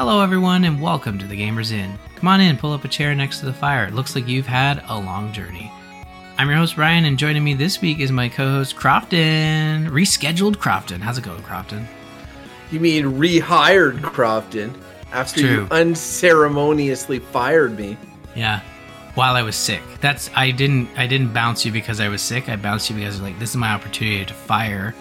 Hello, everyone, and welcome to the Gamers Inn. Come on in, pull up a chair next to the fire. It looks like you've had a long journey. I'm your host, Ryan, and joining me this week is my co host, Crofton. Rescheduled Crofton. How's it going, Crofton? You mean rehired Crofton after True. you unceremoniously fired me? Yeah. While I was sick. That's I didn't I didn't bounce you because I was sick. I bounced you because like this is my opportunity to fire,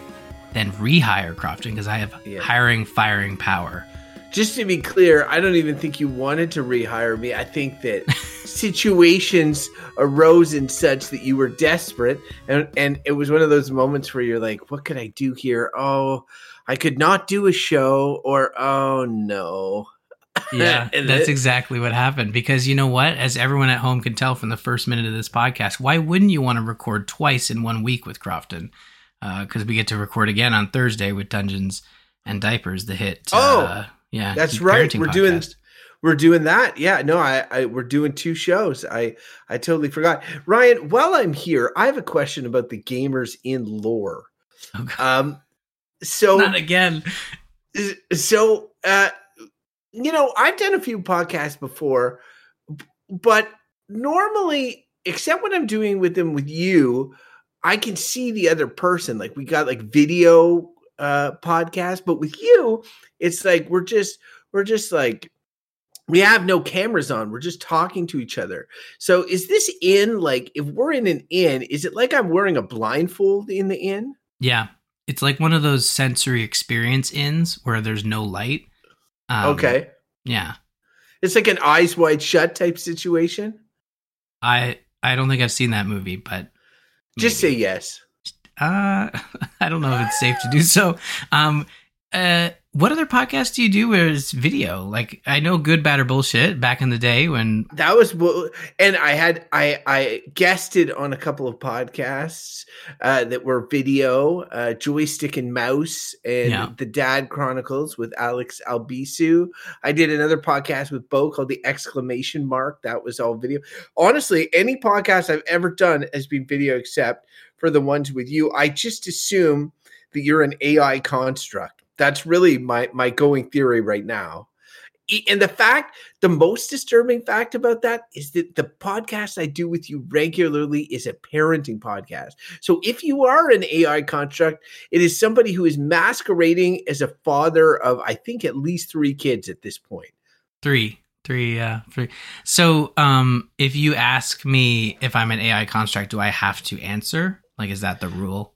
then rehire Crofton because I have Yeah. hiring firing power. Just to be clear, I don't even think you wanted to rehire me. I think that situations arose in such that you were desperate, and and it was one of those moments where you're like, "What could I do here? Oh, I could not do a show, or oh no." Yeah, that's it- exactly what happened. Because you know what? As everyone at home can tell from the first minute of this podcast, why wouldn't you want to record twice in one week with Crofton? Because we get to record again on Thursday with Dungeons and Diapers, the hit. Oh, uh, yeah, That's right. We're doing we're doing that. Yeah, no, I, I we're doing two shows. I I totally forgot. Ryan, while I'm here, I have a question about the gamers Inn lore. Oh, Um so Not again. so uh you know, I've done a few podcasts before, but normally except when I'm doing with them with you, I can see the other person. Like we got like video uh podcast, but with you, it's like we're just we're just like we have no cameras on. We're just talking to each other. So is this in like if we're in an inn, is it like I'm wearing a blindfold in the inn? Yeah, it's like one of those sensory experience inns where there's no light. Um, okay. Yeah, It's like an eyes wide shut type situation. I I don't think I've seen that movie, but Just say yes. Uh, I don't know if it's safe to do so. Um, uh, what other podcasts do you do where it's video? Like I know Good, Bad, or Bullshit back in the day when That was and I had I I guested on a couple of podcasts uh, that were video, uh, Joystick and Mouse, and Yeah. the Dad Chronicles with Alex Albisu. I did another podcast with Bo called the Exclamation Mark. That was all video. Honestly, any podcast I've ever done has been video, except for the ones with you. I just assume that you're an AI construct. That's really my my going theory right now. And the fact, the most disturbing fact about that is that the podcast I do with you regularly is a parenting podcast. So if you are an AI construct, it is somebody who is masquerading as a father of, I think, at least three kids at this point. three, three, uh, three. So, um, if you ask me if I'm an AI construct, do I have to answer? Like, is that the rule?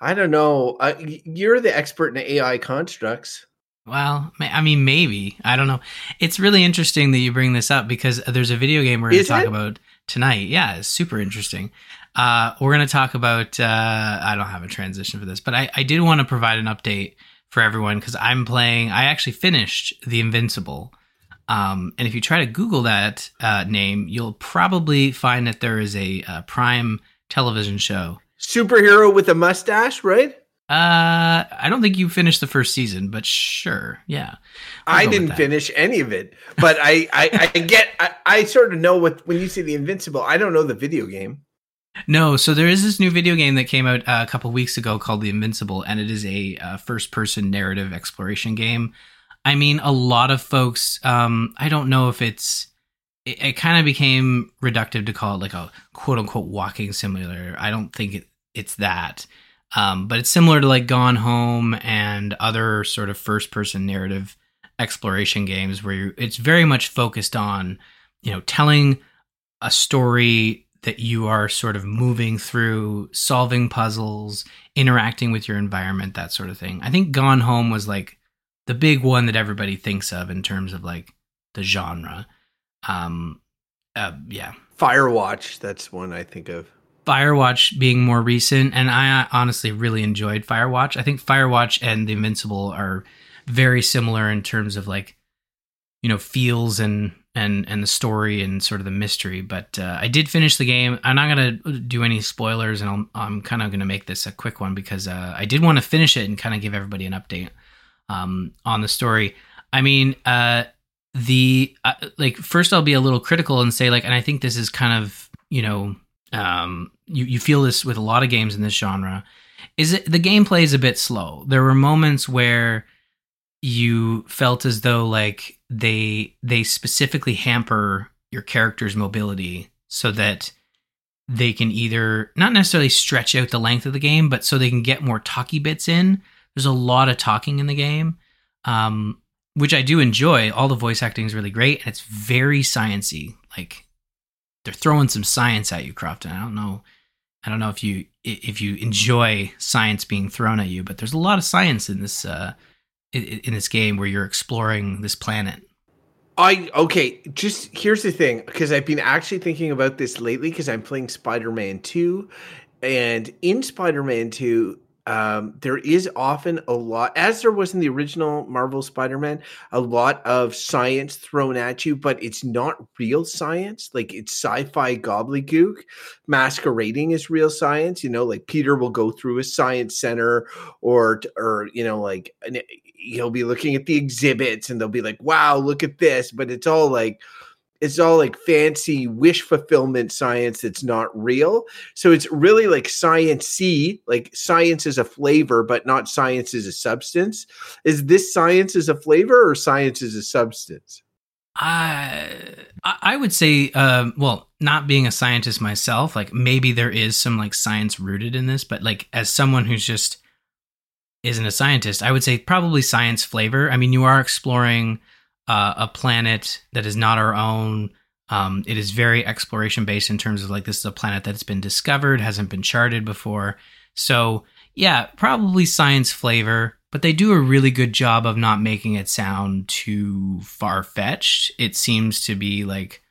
I don't know. Uh, you're the expert in AI constructs. Well, I mean, maybe. I don't know. It's really interesting that you bring this up because there's a video game we're going to talk it? about tonight. Yeah, it's super interesting. Uh, we're going to talk about. Uh, I don't have a transition for this, but I, I did want to provide an update for everyone because I'm playing. I actually finished The Invincible. Um, and if you try to Google that uh, name, you'll probably find that there is a, uh Prime television show. Superhero with a mustache, right? Uh, I don't think you finished the first season, but sure, yeah. I'll I didn't finish any of it, but I, I, I get, I, I sort of know what when you say the Invincible. I don't know the video game. No, so there is this new video game that came out uh, a couple weeks ago called The Invincible, and it is a uh, first-person narrative exploration game. I mean, a lot of folks. Um, I don't know if it's. It, it kind of became reductive to call it like a quote-unquote walking simulator. I don't think it, it's that, um, but it's similar to like Gone Home and other sort of first-person narrative exploration games where you it's very much focused on, you know, telling a story that you are sort of moving through, solving puzzles, interacting with your environment, that sort of thing. I think Gone Home was like the big one that everybody thinks of in terms of like the genre. Um, uh, yeah, Firewatch. That's one I think of. Firewatch being more recent, and I honestly really enjoyed Firewatch. I think Firewatch and The Invincible are very similar in terms of like, you know, feels and and and the story and sort of the mystery. But uh, I did finish the game. I'm not gonna do any spoilers, and I'll, I'm kind of gonna make this a quick one because uh, I did want to finish it and kind of give everybody an update um, on the story. I mean, uh, the uh, like first I'll be a little critical and say like, and I think this is kind of you know um, you you feel this with a lot of games in this genre. Is it the gameplay is a bit slow? There were moments where you felt as though like they they specifically hamper your character's mobility so that they can either not necessarily stretch out the length of the game, but so they can get more talky bits in. There's a lot of talking in the game, um, which I do enjoy. All the voice acting is really great, and it's very sciency. Like they're throwing some science at you, Crofton. I don't know. I don't know if you if you enjoy science being thrown at you, but there's a lot of science in this uh, in, in this game where you're exploring this planet. I okay, just here's the thing because I've been actually thinking about this lately because I'm playing Spider-Man 2 and in Spider-Man 2 um, there is often a lot, as there was in the original Marvel Spider Man, a lot of science thrown at you, but it's not real science. Like it's sci fi gobbledygook masquerading as real science. You know, like Peter will go through a science center or, or, you know, like he'll be looking at the exhibits and they'll be like, wow, look at this. But it's all like, it's all like fancy wish fulfillment science that's not real. So it's really like science like science is a flavor, but not science is a substance. Is this science is a flavor or science is a substance? I I would say, um, well, not being a scientist myself, like maybe there is some like science rooted in this, but like as someone who's just isn't a scientist, I would say probably science flavor. I mean, you are exploring uh, a planet that is not our own. Um, it is very exploration based in terms of like this is a planet that's been discovered, hasn't been charted before. So yeah, probably science flavor, but they do a really good job of not making it sound too far fetched. It seems to be like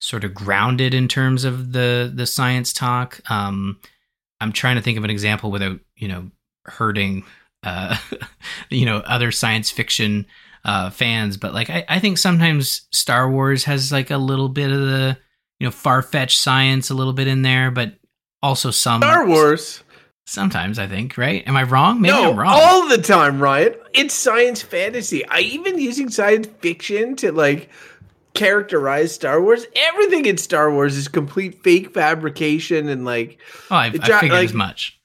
sort of grounded in terms of the the science talk. Um, I'm trying to think of an example without you know hurting uh, you know other science fiction uh, fans, but like I, I think sometimes Star Wars has like a little bit of the you know far fetched science a little bit in there, but also some Star Wars. Sometimes I think, right? Am I wrong? Maybe no, I'm wrong. All the time, Ryan. It's science fantasy. I even using science fiction to like characterize Star Wars. Everything in Star Wars is complete fake fabrication and like. Oh, I, I figured like, as much.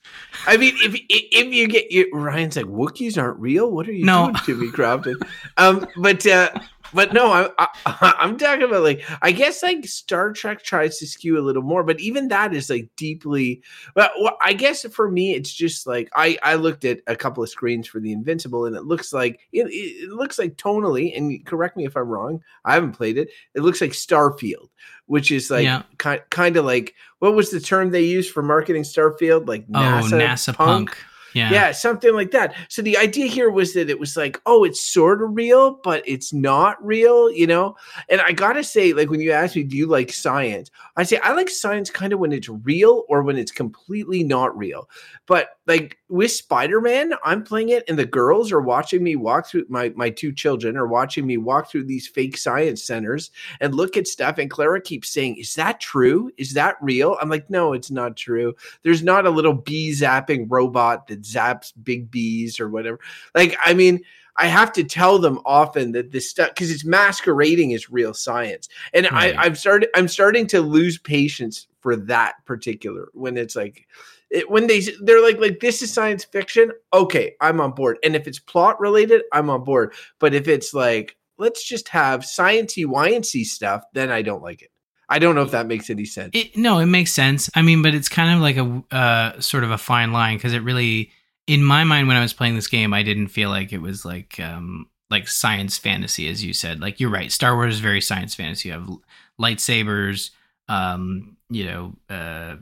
I mean, if if you get you, Ryan's like Wookiees aren't real. What are you no. doing to me, Crofton? um, but uh, but no, I, I I'm talking about like I guess like Star Trek tries to skew a little more, but even that is like deeply. Well, well, I guess for me, it's just like I I looked at a couple of screens for the Invincible, and it looks like it, it looks like tonally, and correct me if I'm wrong. I haven't played it. It looks like Starfield, which is like yeah. kind kind of like what was the term they used for marketing Starfield? Like oh, NASA, oh, NASA punk. punk. Yeah. Yeah, something like that. So the idea here was that it was like, oh, it's sort of real, but it's not real, you know? And I got to say, like, when you ask me, do you like science? I say, I like science kind of when it's real or when it's completely not real. But like with Spider-Man, I'm playing it and the girls are watching me walk through my my two children are watching me walk through these fake science centers and look at stuff and Clara keeps saying, "Is that true? Is that real?" I'm like, "No, it's not true. There's not a little bee zapping robot that zaps big bees or whatever." Like, I mean, I have to tell them often that this stuff because it's masquerading as real science, and right. I, I've started. I'm starting to lose patience for that particular when it's like it, when they they're like like this is science fiction okay i'm on board and if it's plot related i'm on board but if it's like let's just have sciencey ync stuff then i don't like it i don't know if that makes any sense it, no it makes sense i mean but it's kind of like a uh, sort of a fine line because it really in my mind when i was playing this game i didn't feel like it was like um like science fantasy as you said like you're right star wars is very science fantasy you have lightsabers um you know uh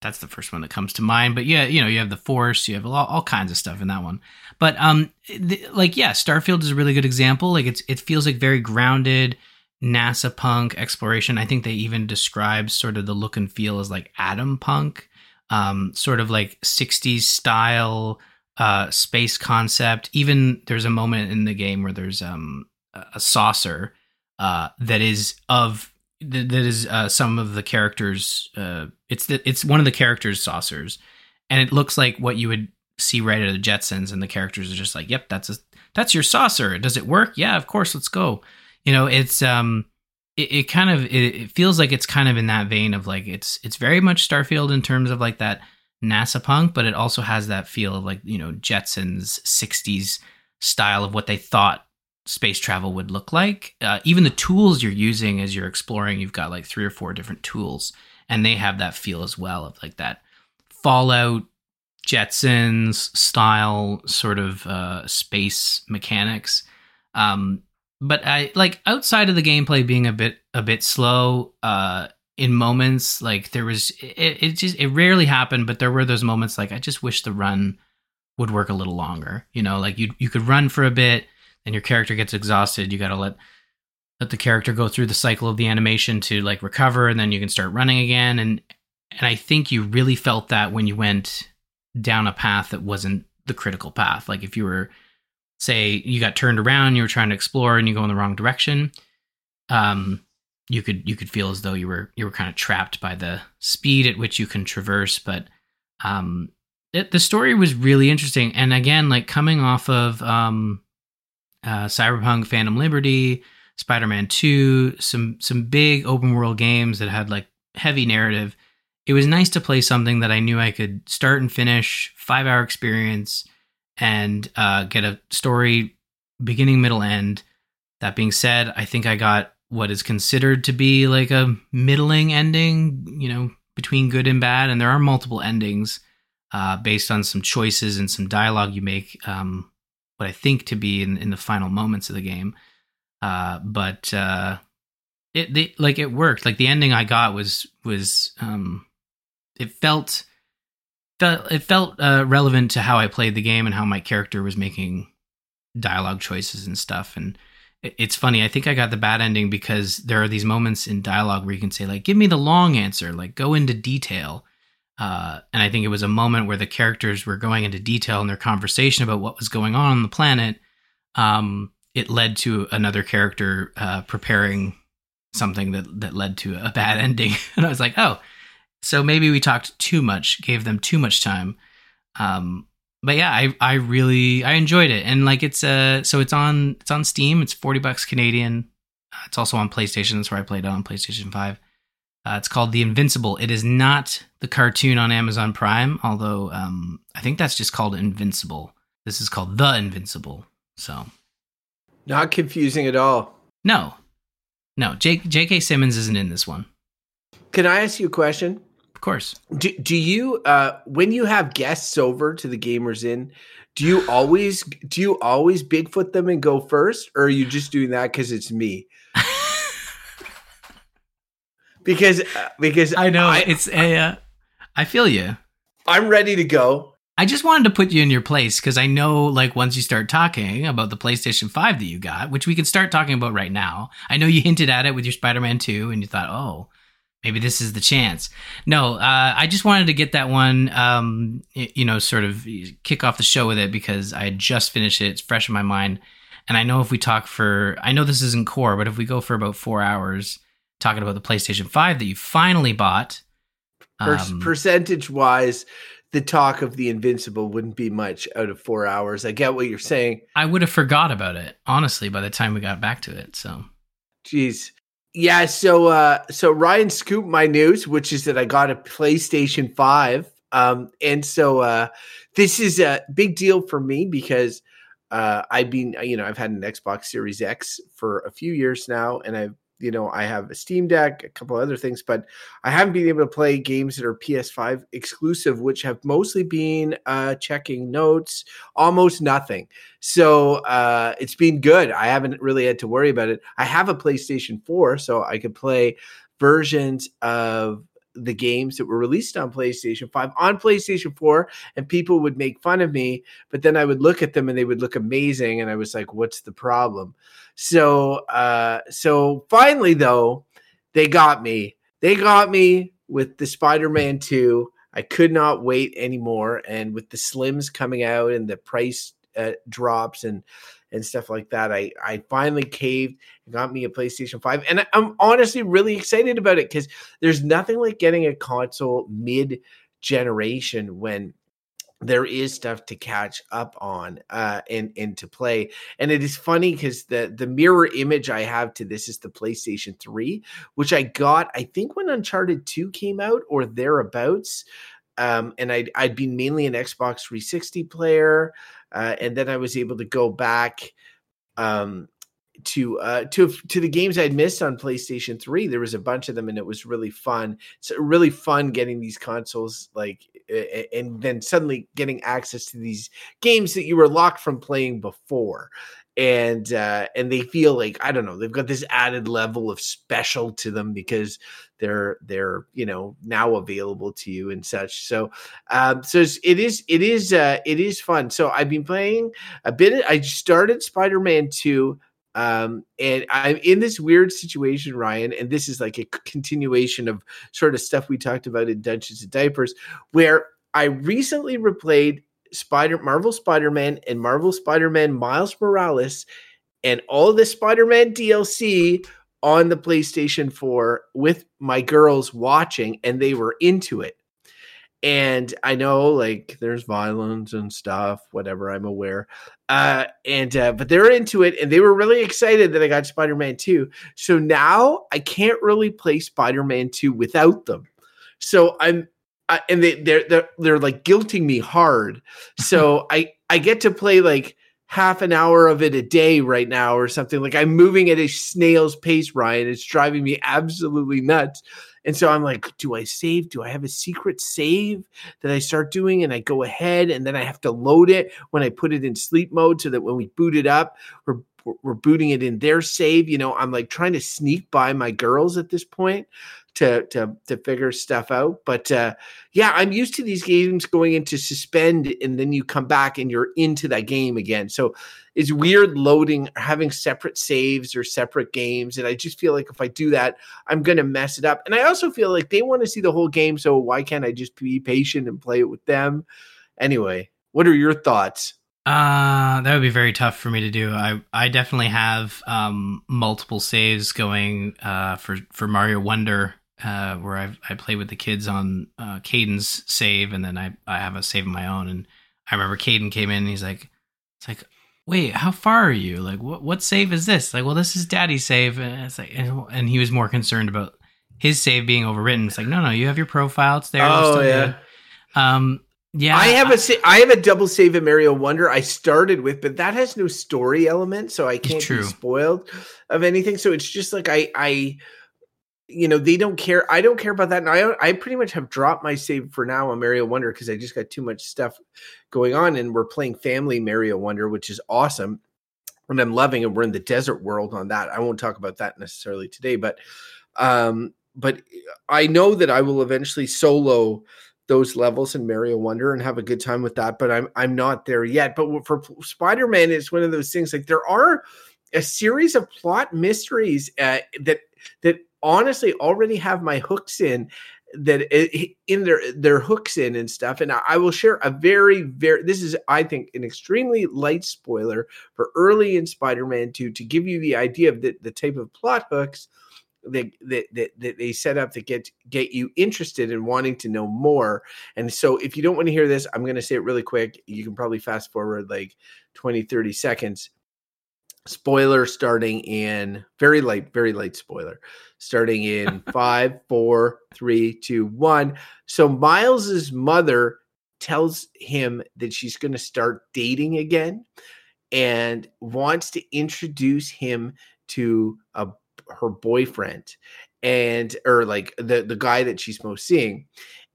that's the first one that comes to mind. But yeah, you know, you have the Force, you have all, all kinds of stuff in that one. But um, the, like yeah, Starfield is a really good example. Like it's it feels like very grounded NASA punk exploration. I think they even describe sort of the look and feel as like atom punk, um, sort of like '60s style uh, space concept. Even there's a moment in the game where there's um a saucer uh, that is of that, is uh, some of the characters. Uh, it's the it's one of the characters' saucers, and it looks like what you would see right at the Jetsons, and the characters are just like, "Yep, that's a that's your saucer. Does it work? Yeah, of course. Let's go." You know, it's um, it, it kind of it, it feels like it's kind of in that vein of like it's it's very much Starfield in terms of like that NASA punk, but it also has that feel of like you know Jetsons '60s style of what they thought space travel would look like. Uh, even the tools you're using as you're exploring, you've got like three or four different tools, and they have that feel as well of like that Fallout, Jetsons style sort of uh, space mechanics. Um, but I like outside of the gameplay being a bit a bit slow. Uh, in moments like there was it, it just it rarely happened but there were those moments like i just wish the run would work a little longer you know like you you could run for a bit and your character gets exhausted you got to let let the character go through the cycle of the animation to like recover and then you can start running again and and i think you really felt that when you went down a path that wasn't the critical path like if you were say you got turned around you were trying to explore and you go in the wrong direction um you could you could feel as though you were you were kind of trapped by the speed at which you can traverse but um it, the story was really interesting. And again like coming off of um uh cyberpunk phantom liberty spider-man 2 some some big open world games that had like heavy narrative it was nice to play something that i knew i could start and finish five hour experience and uh get a story beginning middle end that being said i think i got what is considered to be like a middling ending, you know, between good and bad. And there are multiple endings uh, based on some choices and some dialogue you make, um, what I think to be in, in the final moments of the game. Uh, but uh, it like it worked. Like the ending I got was was um, it felt felt it felt uh, relevant to how I played the game and how my character was making dialogue choices and stuff. And it's funny. I think I got the bad ending because there are these moments in dialogue where you can say like, "Give me the long answer," like go into detail. Uh, and I think it was a moment where the characters were going into detail in their conversation about what was going on on the planet. Um, it led to another character uh, preparing something that that led to a bad ending, and I was like, "Oh, so maybe we talked too much, gave them too much time." Um, but yeah, I I really I enjoyed it, and like it's uh so it's on it's on Steam. It's forty bucks Canadian. Uh, it's also on PlayStation. That's where I played it on PlayStation Five. Uh, it's called The Invincible. It is not the cartoon on Amazon Prime, although um, I think that's just called Invincible. This is called The Invincible. So, not confusing at all. No, no. J- J.K. Simmons isn't in this one. Can I ask you a question? Of course. Do, do you uh when you have guests over to the gamers Inn, do you always do you always Bigfoot them and go first, or are you just doing that because it's me? because uh, because I know I, it's a. Uh, I feel you. I'm ready to go. I just wanted to put you in your place because I know, like, once you start talking about the PlayStation 5 that you got, which we can start talking about right now. I know you hinted at it with your Spider Man 2, and you thought, oh, maybe this is the chance. No, uh, I just wanted to get that one, um, you know, sort of kick off the show with it because I just finished it. It's fresh in my mind. And I know if we talk for, I know this isn't core, but if we go for about four hours talking about the PlayStation 5 that you finally bought. Um, percentage wise, the talk of the Invincible wouldn't be much out of four hours. I get what you're saying. I would have forgot about it, honestly, by the time we got back to it. So, jeez. Yeah, so uh so Ryan scooped my news, which is that I got a PlayStation 5. Um and so uh this is a big deal for me because uh I've been you know, I've had an Xbox Series X for a few years now and I've you know, I have a Steam Deck, a couple other things, but I haven't been able to play games that are PS5 exclusive, which have mostly been uh, checking notes, almost nothing. So uh, it's been good. I haven't really had to worry about it. I have a PlayStation 4, so I could play versions of the games that were released on PlayStation 5 on PlayStation 4 and people would make fun of me but then I would look at them and they would look amazing and I was like what's the problem? So uh so finally though they got me. They got me with the Spider-Man 2 I could not wait anymore and with the slims coming out and the price uh, drops and and stuff like that. I I finally caved and got me a PlayStation 5 and I'm honestly really excited about it cuz there's nothing like getting a console mid generation when there is stuff to catch up on uh and and to play and it is funny because the the mirror image i have to this is the playstation 3 which i got i think when uncharted 2 came out or thereabouts um and i'd i'd been mainly an xbox 360 player uh, and then I was able to go back um, to uh, to to the games I'd missed on PlayStation Three. There was a bunch of them, and it was really fun. It's really fun getting these consoles, like, and then suddenly getting access to these games that you were locked from playing before and uh, and they feel like I don't know they've got this added level of special to them because they're they're you know now available to you and such. So um, so it is it is uh, it is fun. So I've been playing a bit. I started Spider Man two. Um, and I'm in this weird situation, Ryan, and this is like a continuation of sort of stuff we talked about in Dungeons and Diapers, where I recently replayed Spider Marvel Spider-Man and Marvel Spider-Man Miles Morales and all the Spider-Man DLC on the PlayStation 4 with my girls watching and they were into it. And I know like there's violence and stuff, whatever, I'm aware. Uh and uh but they're into it and they were really excited that I got Spider-Man 2. So now I can't really play Spider-Man 2 without them. So I'm I, and they they're, they're they're like guilting me hard. So I I get to play like half an hour of it a day right now or something. Like I'm moving at a snail's pace, Ryan. It's driving me absolutely nuts. And so I'm like, do I save? Do I have a secret save that I start doing? And I go ahead and then I have to load it when I put it in sleep mode so that when we boot it up, we're we're booting it in their save. You know, I'm like trying to sneak by my girls at this point to to to figure stuff out. But uh, yeah, I'm used to these games going into suspend and then you come back and you're into that game again. So it's weird loading, having separate saves or separate games, and I just feel like if I do that, I'm gonna mess it up. And I also feel like they want to see the whole game, so why can't I just be patient and play it with them? Anyway, what are your thoughts? Uh, that would be very tough for me to do. I I definitely have um, multiple saves going uh, for for Mario Wonder uh, where I I play with the kids on uh, Caden's save, and then I I have a save of my own. And I remember Caden came in, and he's like, "It's like, wait, how far are you? Like, what what save is this? Like, well, this is Daddy's save." And it's like, and, and he was more concerned about his save being overwritten. It's like, no, no, you have your profile. It's there. Oh yeah. Good. Um, yeah, I have a sa- I have a double save of Mario Wonder. I started with, but that has no story element, so I can't be spoiled of anything. So it's just like I I you know they don't care i don't care about that and i i pretty much have dropped my save for now on mario wonder because i just got too much stuff going on and we're playing family mario wonder which is awesome and i'm loving it we're in the desert world on that i won't talk about that necessarily today but um but i know that i will eventually solo those levels in Mario Wonder and have a good time with that, but I'm I'm not there yet. But for Spider-Man, it's one of those things like there are a series of plot mysteries uh, that that honestly already have my hooks in that in their their hooks in and stuff and I will share a very very this is I think an extremely light spoiler for early in Spider-Man 2 to give you the idea of the, the type of plot hooks that, that, that, that they set up to get get you interested in wanting to know more. And so if you don't want to hear this I'm going to say it really quick. You can probably fast forward like 20 30 seconds spoiler starting in very light, very light spoiler starting in five, four, three, two, one. So Miles's mother tells him that she's going to start dating again and wants to introduce him to a her boyfriend and or like the the guy that she's most seeing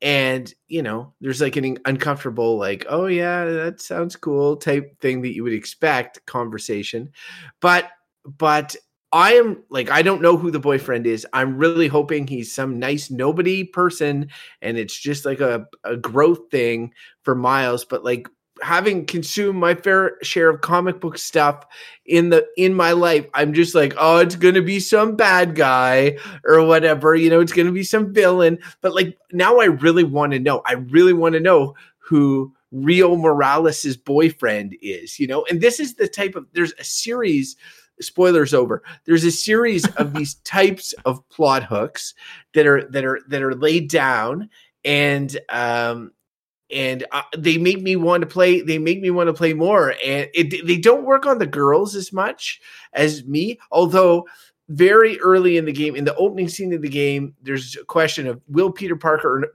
and you know there's like an uncomfortable like oh yeah that sounds cool type thing that you would expect conversation but but i am like i don't know who the boyfriend is. I'm really hoping he's some nice nobody person and it's just like a, a growth thing for miles but like having consumed my fair share of comic book stuff in the in my life i'm just like oh it's gonna be some bad guy or whatever you know it's gonna be some villain. But like now i really want to know. I really want to know who rio morales's boyfriend is you know? And this is the type of there's a series spoilers over there's a series of these types of plot hooks that are that are that are laid down and um and uh, they make me want to play they make me want to play more and it, they don't work on the girls as much as me although very early in the game in the opening scene of the game there's a question of will peter parker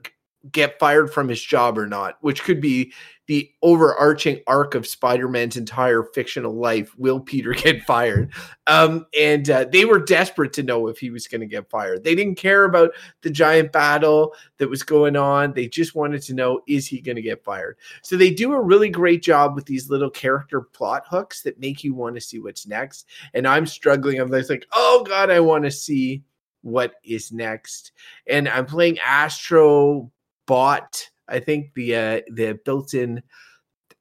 get fired from his job or not, which could be the overarching arc of Spider-Man's entire fictional life. Will Peter get fired? Um, and uh, they were desperate to know if he was going to get fired. They didn't care about the giant battle that was going on. They just wanted to know is he going to get fired? So they do a really great job with these little character plot hooks that make you want to see what's next. And I'm struggling. I'm like, oh god, I want to see what is next. And I'm playing Astro Bot. I think the uh, the built-in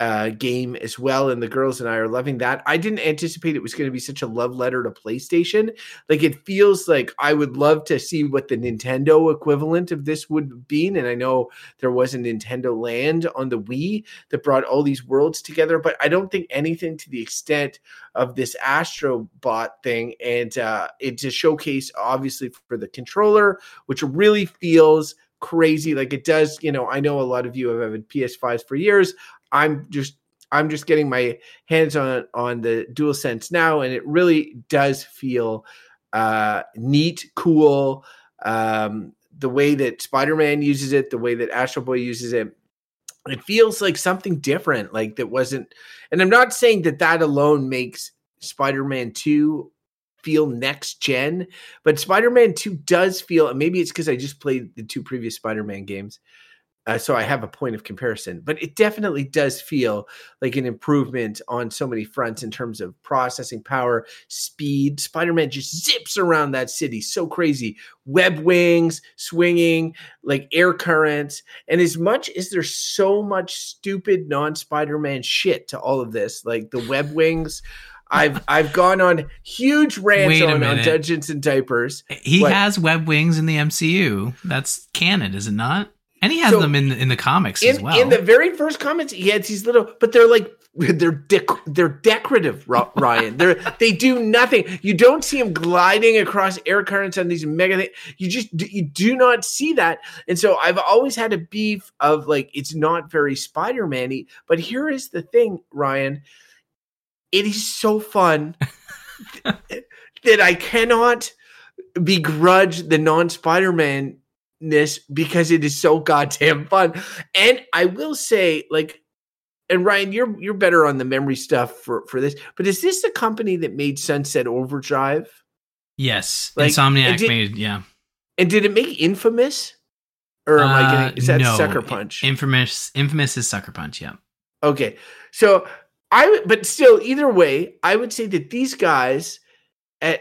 uh, game as well, and the girls and I are loving that. I didn't anticipate it was going to be such a love letter to PlayStation. Like it feels like I would love to see what the Nintendo equivalent of this would be. And I know there was a Nintendo Land on the Wii that brought all these worlds together, but I don't think anything to the extent of this Astro Bot thing. And uh, it's a showcase, obviously, for the controller, which really feels crazy. Like it does you know i know a lot of you have had ps5s for years. I'm just i'm just getting my hands on on the dual sense now and it really does feel uh neat cool. Um the way that spider-man uses it the way that astro bot uses it it feels like something different like that wasn't and i'm not saying that that alone makes spider-man 2 feel next gen, but Spider Man 2 does feel, maybe it's because I just played the two previous Spider Man games. Uh, so I have a point of comparison, but it definitely does feel like an improvement on so many fronts in terms of processing power, speed. Spider Man just zips around that city so crazy. Web wings, swinging, like air currents. And as much as there's so much stupid non Spider Man shit to all of this, like the web wings I've I've gone on huge rants on, on Dungeons and Diapers. He but, has web wings in the MCU. That's canon, is it not? And he has so them in in the comics in, as well. In the very first comics, he has these little, but they're like they're dec- they're decorative, Ryan. They're they do nothing. You don't see him gliding across air currents on these mega. Things. You just you do not see that. And so I've always had a beef of like it's not very Spider Man-y. But here is the thing, Ryan it is so fun that I cannot begrudge the non Spider Man ness because it is so goddamn fun. And I will say, like, and Ryan, you're you're better on the memory stuff for for this, but is this the company that made Sunset Overdrive? Yes, like, Insomniac did, made yeah. And did it make Infamous? Or am uh, I getting is that no, Sucker Punch? Infamous Infamous is Sucker Punch, yeah. Okay. So I but still either way, I would say that these guys eh, at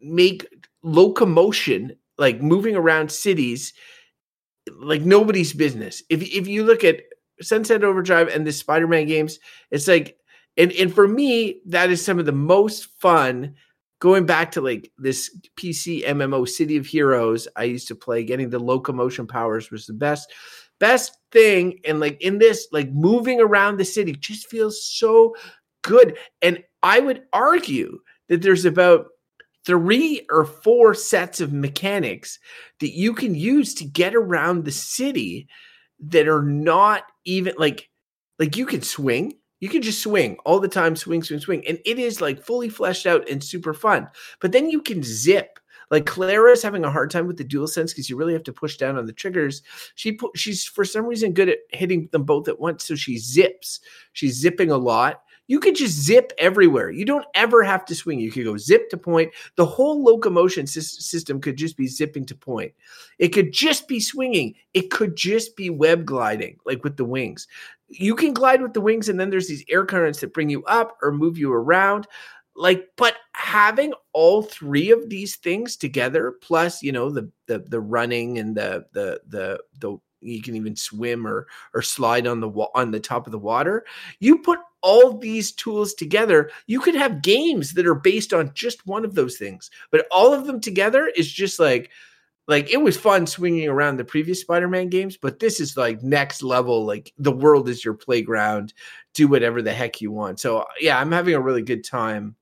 make locomotion like moving around cities like nobody's business. If if you look at Sunset Overdrive and the Spider-Man games, it's like and and for me that is some of the most fun going back to like this PC MMO City of Heroes I used to play getting the locomotion powers was the best best thing and like in this like moving around the city just feels so good. And i would argue that there's about three or four sets of mechanics that you can use to get around the city that are not even like like you can swing. You can just swing all the time swing swing swing and it is like fully fleshed out and super fun. But then you can zip like Clara is having a hard time with the dual sense because you really have to push down on the triggers. She put, she's for some reason good at hitting them both at once, so she zips. She's zipping a lot. You could just zip everywhere. You don't ever have to swing. You could go zip to point. The whole locomotion system could just be zipping to point. It could just be swinging. It could just be web gliding, like with the wings. You can glide with the wings, and then there's these air currents that bring you up or move you around like but having all three of these things together plus you know the the the running and the the the the you can even swim or or slide on the on the top of the water you put all these tools together you could have games that are based on just one of those things but all of them together is just like like it was fun swinging around the previous spider-man games but this is like next level like the world is your playground do whatever the heck you want. So yeah i'm having a really good time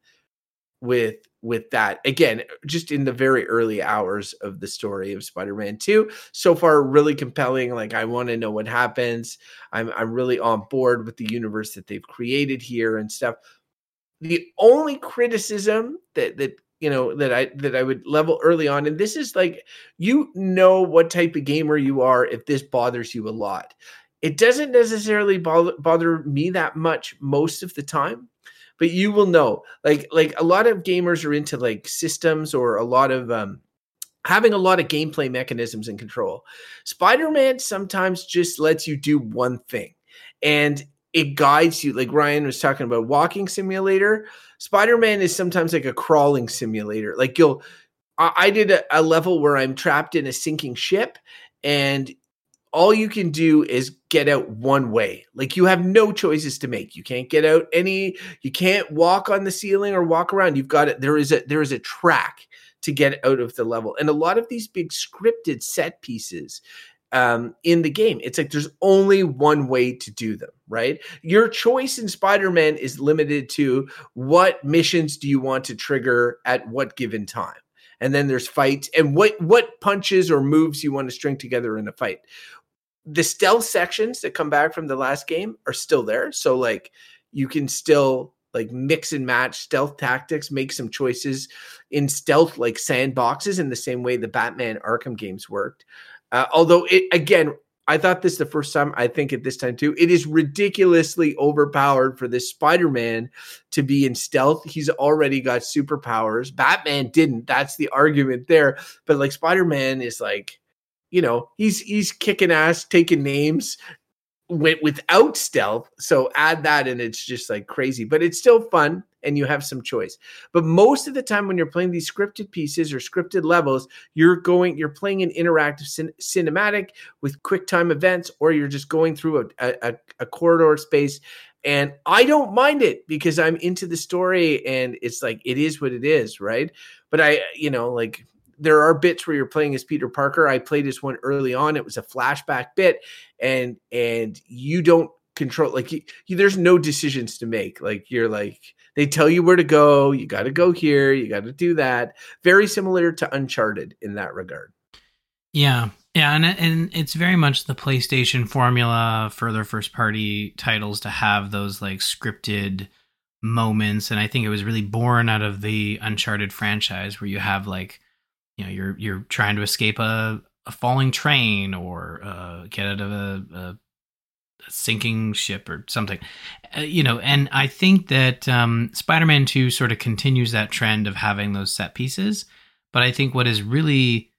with with that again just in the very early hours of the story of spider-man 2 so far really compelling like i want to know what happens i'm i'm really on board with the universe that they've created here and stuff the only criticism that that you know that I that I would level early on and this is like you know what type of gamer you are if this bothers you a lot. It doesn't necessarily bother, bother me that much most of the time, but you will know. Like like a lot of gamers are into like systems or a lot of um having a lot of gameplay mechanisms and control. Spider-Man sometimes just lets you do one thing and it guides you like Ryan was talking about walking simulator Spider-Man is sometimes like a crawling simulator. Like you'll I, I did a, a level where I'm trapped in a sinking ship and all you can do is get out one way. Like you have no choices to make. You can't get out any you can't walk on the ceiling or walk around. You've got it there is a there is a track to get out of the level. And a lot of these big scripted set pieces um, in the game. It's like there's only one way to do them, right? Your choice in Spider Man is limited to what missions do you want to trigger at what given time. And then there's fights and what what punches or moves you want to string together in a fight. The stealth sections that come back from the last game are still there. So like you can still like mix and match stealth tactics, make some choices in stealth like sandboxes in the same way the Batman Arkham games worked. Uh, although it again, I thought this the first time. I think at this time too. It is ridiculously overpowered for this Spider-Man to be in stealth. He's already got superpowers. Batman didn't. That's the argument there. But like Spider-Man is like, you know, he's he's kicking ass, taking names, went without stealth. So add that and it's just like crazy, but it's still fun and you have some choice. But most of the time when you're playing these scripted pieces or scripted levels, you're going you're playing an interactive cin- cinematic with quick time events or you're just going through a, a, a corridor space and I don't mind it because I'm into the story and it's like it is what it is, right? But I you know like there are bits where you're playing as Peter Parker. I played this one early on. It was a flashback bit, and and you don't control like you, you, there's no decisions to make. Like you're like they tell you where to go. You got to go here. You got to do that. Very similar to Uncharted in that regard. Yeah, yeah, and and it's very much the PlayStation formula for their first party titles to have those like scripted moments, and I think it was really born out of the Uncharted franchise where you have like you know you're you're trying to escape a, a falling train or uh, get out of a, a, sinking ship or something. Uh, you know and i think that um, spider-man 2 sort of continues that trend of having those set pieces but i think what is really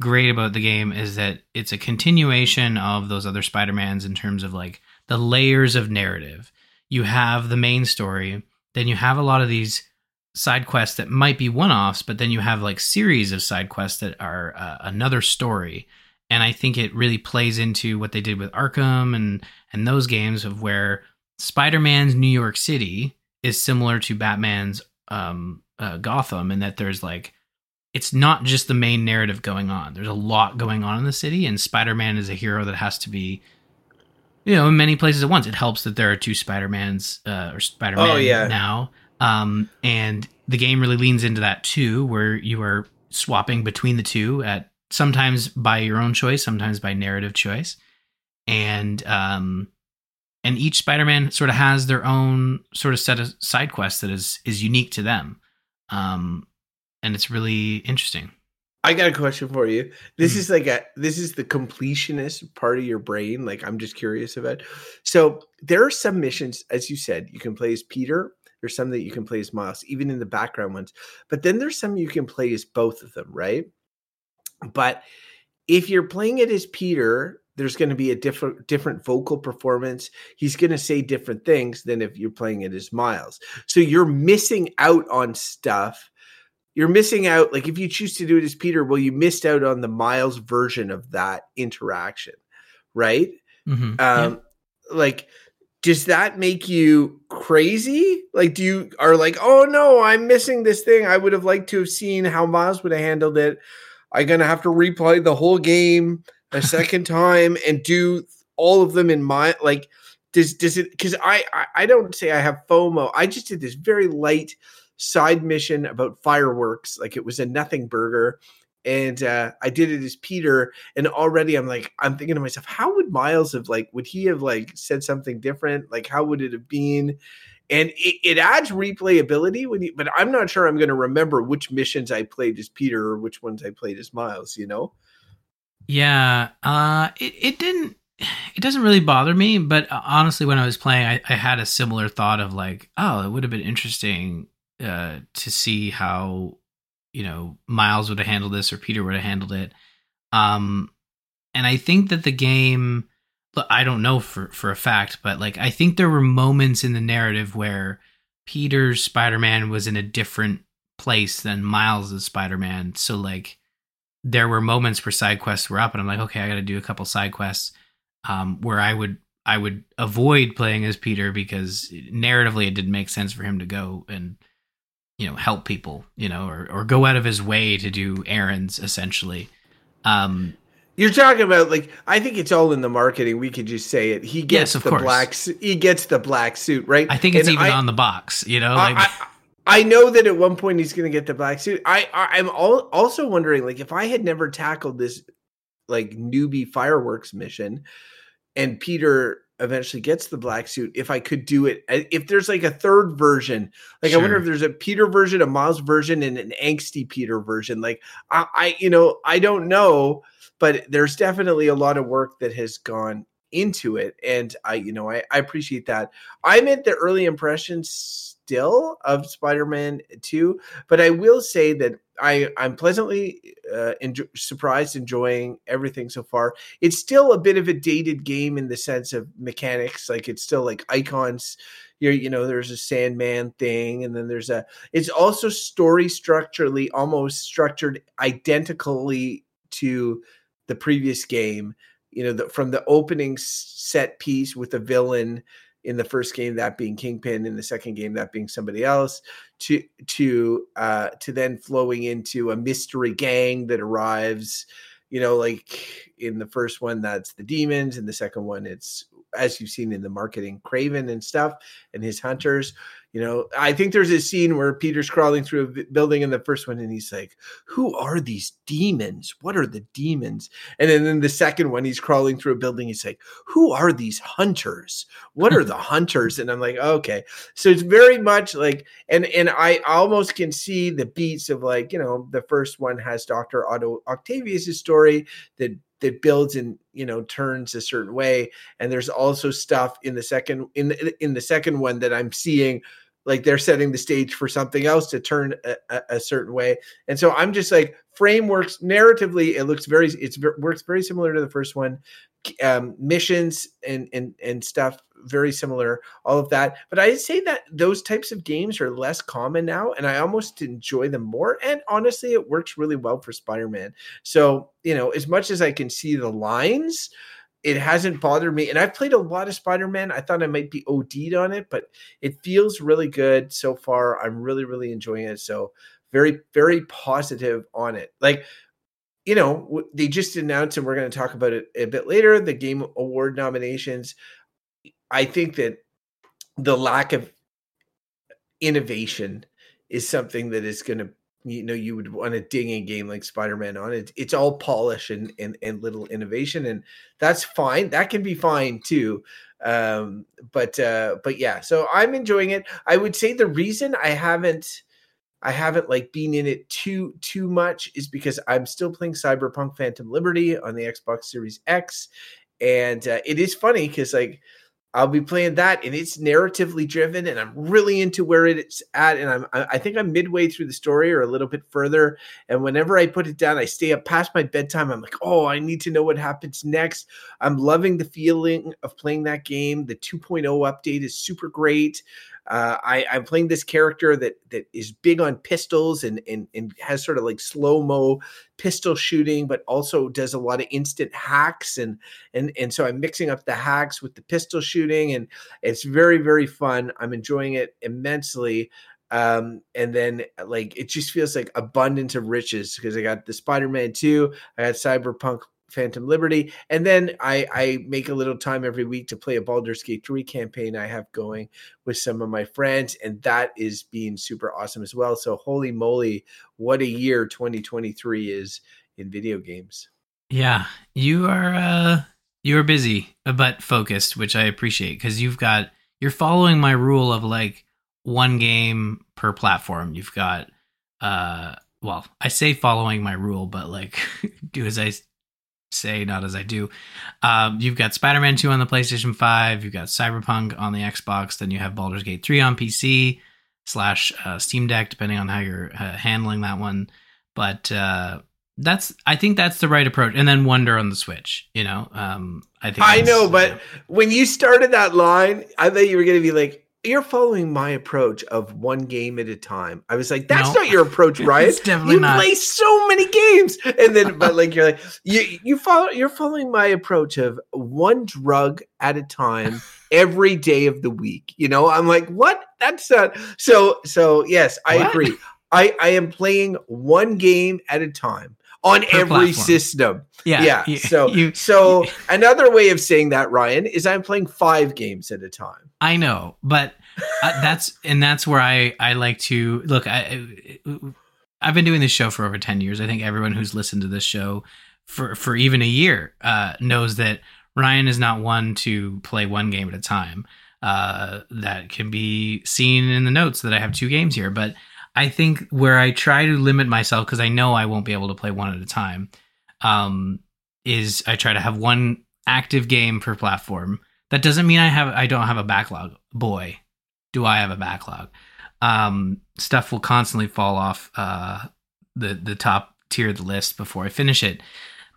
great about the game is that it's a continuation of those other spider-mans in terms of like the layers of narrative. You have the main story then you have a lot of these side quests that might be one-offs but then you have like series of side quests that are uh, another story. And i think it really plays into what they did with arkham and and those games of where spider-man's new york city is similar to batman's um, uh, gotham and that there's like it's not just the main narrative going on. There's a lot going on in the city and spider-man is a hero that has to be you know in many places at once. It helps that there are two spider-mans uh, or spider-man oh, yeah. now um, and the game really leans into that too, where you are swapping between the two at sometimes by your own choice, sometimes by narrative choice. And um, and each Spider-Man sort of has their own sort of set of side quests that is is unique to them. Um, and it's really interesting. I got a question for you. This mm-hmm. is like a this is the completionist part of your brain. Like I'm just curious about. So there are some missions, as you said, you can play as Peter there's some that you can play as Miles, even in the background ones. But then there's some you can play as both of them, right? But if you're playing it as Peter, there's going to be a different different vocal performance. He's going to say different things than if you're playing it as Miles. So you're missing out on stuff. You're missing out like if you choose to do it as Peter, well you missed out on the Miles version of that interaction, right? Mm-hmm. Um yeah. like does that make you crazy? Like, do you are like, oh no, I'm missing this thing. I would have liked to have seen how Miles would have handled it. I'm gonna have to replay the whole game a second time and do all of them in my like. Does does it? Because I, I I don't say I have FOMO. I just did this very light side mission about fireworks. Like it was a nothing burger and uh, I did it as Peter, and already I'm like, I'm thinking to myself, how would Miles have like, would he have like said something different? Like, how would it have been? and it, it adds replayability when you. But I'm not sure I'm going to remember which missions I played as Peter or which ones I played as Miles. You know. Yeah, uh, it it didn't. It doesn't really bother me, but uh, honestly, when I was playing, I, I had a similar thought of like, oh, it would have been interesting uh, to see how you know Miles would have handled this or Peter would have handled it. Um, and I think that the game, I don't know for for a fact, but like I think there were moments in the narrative where Peter's Spider Man was in a different place than Miles' Spider Man. So like there were moments where side quests were up, and I'm like, okay, I got to do a couple side quests um, where I would I would avoid playing as Peter because narratively it didn't make sense for him to go and you know help people, you know, or or go out of his way to do errands essentially. Um, you're talking about like I think it's all in the marketing. We could just say it. He gets yes, the course. black. He gets the black suit, right? I think it's and even I, on the box. You know, like, I, I know that at one point he's going to get the black suit. I, I am all, also wondering like if I had never tackled this like newbie fireworks mission, and Peter eventually gets the black suit, if I could do it, uh, if there's like a third version, like sure. I wonder if there's a Peter version, a Miles version, and an angsty Peter version. Like I, I you know, I don't know, but there's definitely a lot of work that has gone into it and i you know I, I appreciate that i'm at the early impressions still of Spider-Man 2, but I will say that I I'm pleasantly uh, surprised, enjoying everything so far. It's still a bit of a dated game in the sense of mechanics, like it's still like icons. You're, you know, there's a Sandman thing, and then there's a. It's also story structurally almost structured identically to the previous game. You know, the, from the opening set piece with the villain in the first game that being kingpin in the second game that being somebody else to to uh to then flowing into a mystery gang that arrives you know like in the first one that's the demons in the second one it's as you've seen in the marketing Kraven and stuff and his hunters you know, I think there's a scene where Peter's crawling through a building in the first one and he's like, Who are these demons? What are the demons? And then in the second one, he's crawling through a building. He's like, Who are these hunters? What are the hunters? And I'm like, Okay. So it's very much like, and and I almost can see the beats of like, you know, the first one has Dr. Otto Octavius' story that that builds and you know turns a certain way and there's also stuff in the second in the, in the second one that i'm seeing like they're setting the stage for something else to turn a, a, a certain way and so i'm just like frameworks narratively it looks very it's works very similar to the first one um, missions and and and stuff very similar all of that. But i'd say that those types of games are less common now and i almost enjoy them more and honestly it works really well for spider-man. So you know as much as i can see the lines it hasn't bothered me. And i've played a lot of spider-man. I thought i might be od'd on it but it feels really good so far. I'm really really enjoying it. So very very positive on it. Like you know, they just announced, and we're going to talk about it a bit later, the Game Award nominations. I think that the lack of innovation is something that is going to, you know, you would want to ding a game like Spider-Man on it. It's all polish and, and, and little innovation, and that's fine. That can be fine too. Um, but, uh, but yeah, so I'm enjoying it. I would say the reason I haven't, I haven't like been in it too too much is because I'm still playing Cyberpunk Phantom Liberty on the Xbox Series X, and uh, it is funny because like I'll be playing that and it's narratively driven and I'm really into where it's at and I'm I think I'm midway through the story or a little bit further. And whenever I put it down I stay up past my bedtime. I'm like oh I need to know what happens next. I'm loving the feeling of playing that game. The 2.0 update is super great uh, I, I'm playing this character that that is big on pistols and and, and has sort of like slow mo pistol shooting, but also does a lot of instant hacks and and and so I'm mixing up the hacks with the pistol shooting, and it's very very fun. I'm enjoying it immensely. Um, and then like it just feels like abundance of riches because I got the Spider-Man 2, I got Cyberpunk Phantom Liberty, and then I, I make a little time every week to play a Baldur's Gate 3 campaign I have going with some of my friends, and that is being super awesome as well. So, holy moly, what a year 2023 is in video games. Yeah, you are uh you are busy but focused, which I appreciate because you've got you're following my rule of like one game per platform. You've got uh well, I say following my rule, but like do as I say, not as I do. Um, you've got Spider Man 2 on the PlayStation 5, you've got Cyberpunk on the Xbox, then you have Baldur's Gate 3 on PC slash uh, Steam Deck, depending on how you're uh, handling that one. But uh, that's, I think that's the right approach. And then Wonder on the Switch, you know? Um, I think I know, but when you started that line, I thought you were going to be like, "You're following my approach of one game at a time." I was like, "That's No. not your approach, Ryan. It's definitely you not. play so many games." And then, but like you're like you you follow you're following my approach of one drug at a time every day of the week. You know, I'm like, what? That's not so. So yes, I What? agree. I I am playing one game at a time on Per every platform. system yeah, yeah. you- so you- so another way of saying that, Ryan, is I'm playing five games at a time. I know, but uh, that's and that's where I I like to look. I I've been doing this show for over ten years. I think everyone who's listened to this show for for even a year uh, knows that Ryan is not one to play one game at a time. Uh, that can be seen in the notes that I have two games here, but I think where I try to limit myself because I know I won't be able to play one at a time. Um, is I try to have one active game per platform. That doesn't mean I have I don't have a backlog. Boy, do I have a backlog. Um, stuff will constantly fall off uh, the the top tier of the list before I finish it.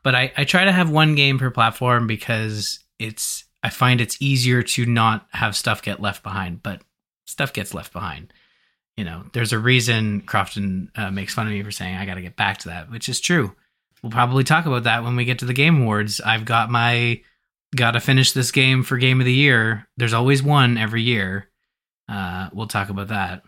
But I, I try to have one game per platform because it's I find it's easier to not have stuff get left behind. But stuff gets left behind. You know, there's a reason Crofton uh, makes fun of me for saying I got to get back to that, which is true. We'll probably talk about that when we get to the game awards. I've got my got to finish this game for game of the year. There's always one every year. Uh, we'll talk about that.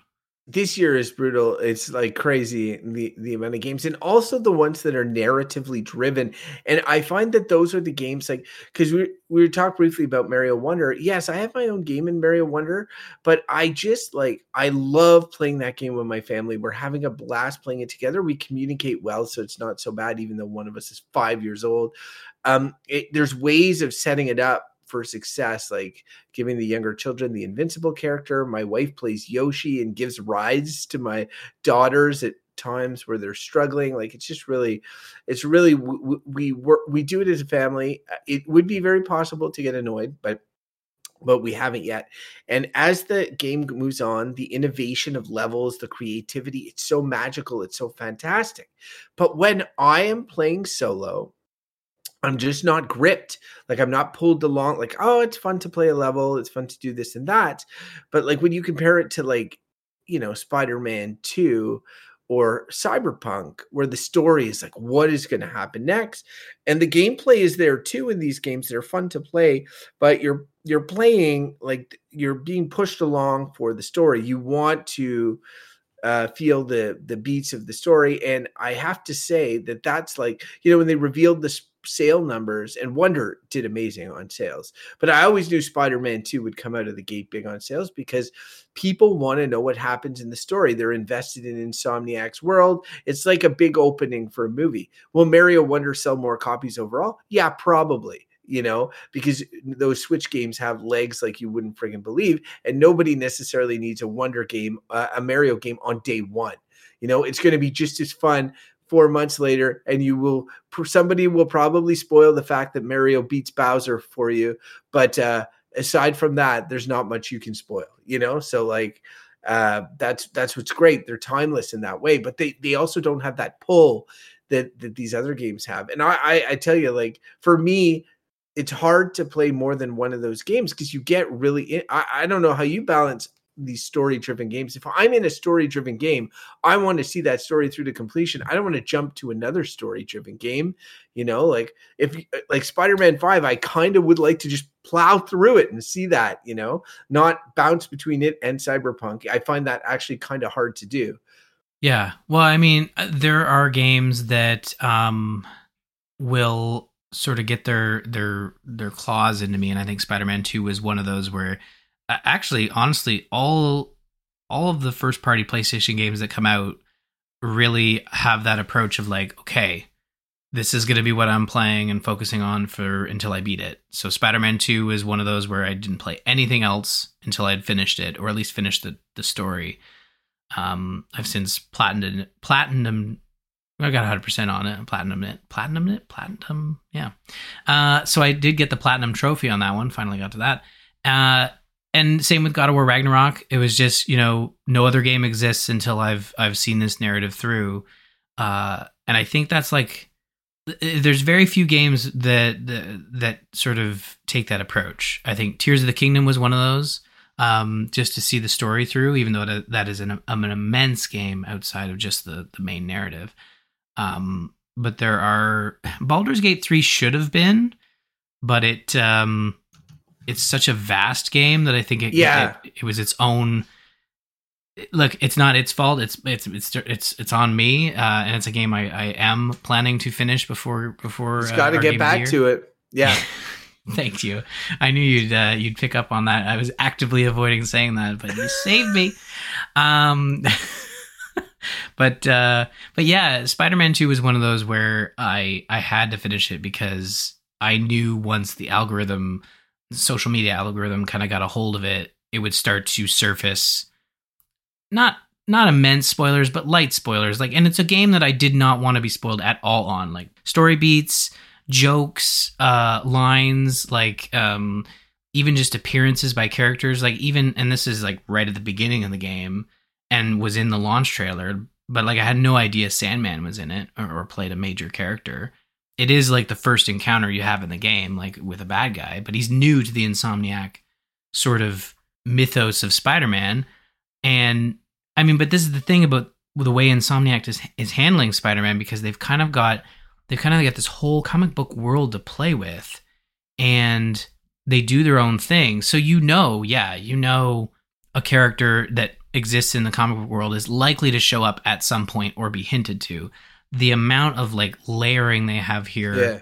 This year is brutal. It's like crazy the the amount of games, and also the ones that are narratively driven. And I find that those are the games like because we we talked briefly about Mario Wonder. Yes, I have my own game in Mario Wonder, but I just like I love playing that game with my family. We're having a blast playing it together. We communicate well, so it's not so bad, even though one of us is five years old. Um, it, there's ways of setting it up for success, like giving the younger children the invincible character. My wife plays Yoshi and gives rides to my daughters at times where they're struggling. Like it's just really, it's really w- w- we work we do it as a family. It would be very possible to get annoyed, but but we haven't yet. And as the game moves on, the innovation of levels, the creativity, it's so magical, it's so fantastic. But when I am playing solo, I'm just not gripped. Like I'm not pulled along. Like, oh, it's fun to play a level. It's fun to do this and that. But like when you compare it to like, you know, Spider-Man 2 or Cyberpunk, where the story is like, what is going to happen next? And the gameplay is there too in these games. They're fun to play, but you're you're playing like you're being pushed along for the story. You want to uh, feel the the beats of the story, and I have to say that that's like you know when they revealed this sale numbers and Wonder did amazing on sales, but I always knew Spider Man Two would come out of the gate big on sales because people want to know what happens in the story. They're invested in Insomniac's world. It's like a big opening for a movie. Will Mario Wonder sell more copies overall? Yeah, probably. You know, because those Switch games have legs like you wouldn't friggin' believe, and nobody necessarily needs a Wonder game, uh, a Mario game on day one. You know, it's going to be just as fun four months later, and you will somebody will probably spoil the fact that Mario beats Bowser for you, but uh, aside from that, there's not much you can spoil. You know, so like uh, that's that's what's great. They're timeless in that way, but they they also don't have that pull that that these other games have. And I I, I tell you, like for me, it's hard to play more than one of those games because you get really. In, I I don't know how you balance these story driven games. If I'm in a story driven game, I want to see that story through to completion. I don't want to jump to another story driven game. You know, like if like Spider Man Five, I kind of would like to just plow through it and see that. You know, not bounce between it and Cyberpunk. I find that actually kind of hard to do. Yeah. Well, I mean, uh, there are games that um will sort of get their their their claws into me and I think Spider-Man 2 was one of those where uh, actually honestly all all of the first party PlayStation games that come out really have that approach of like okay, this is going to be what I'm playing and focusing on for until I beat it. So Spider-Man 2 is one of those where I didn't play anything else until I'd finished it or at least finished the the story. Um I've since platinum platinum I got 100% on it. Platinum it. Platinum it. Platinum. Yeah. Uh, so I did get the platinum trophy on that one. Finally got to that. Uh, and same with God of War Ragnarok. It was just, you know, no other game exists until I've I've seen this narrative through. Uh, and I think that's like there's very few games that, that that sort of take that approach. I think Tears of the Kingdom was one of those. Um, just to see the story through, even though that is an, an immense game outside of just the the main narrative. Um, but there are Baldur's Gate 3 should have been, but it um it's such a vast game that I think it yeah. it, it was its own look it's not its fault. It's it's it's it's it's on me uh and it's a game i i am planning to finish before before it's got to uh, get back to it. Yeah. Thank you. I knew you'd uh you'd pick up on that. I was actively avoiding saying that but you saved me. Um but uh but yeah spider-man 2 was one of those where i i had to finish it because i knew once the algorithm social media algorithm kind of got a hold of it it would start to surface not not immense spoilers but light spoilers like and it's a game that i did not want to be spoiled at all on like story beats jokes uh lines like um even just appearances by characters like even and this is like right at the beginning of the game and was in the launch trailer, but like I had no idea Sandman was in it or, or played a major character. It is like the first encounter you have in the game, like with a bad guy, but he's new to the Insomniac sort of mythos of Spider-Man. And I mean, but this is the thing about the way Insomniac is is handling Spider-Man because they've kind of got they've kind of got this whole comic book world to play with, and they do their own thing. So you know, yeah, you know a character that exists in the comic book world is likely to show up at some point or be hinted to. The amount of like layering they have here, yeah.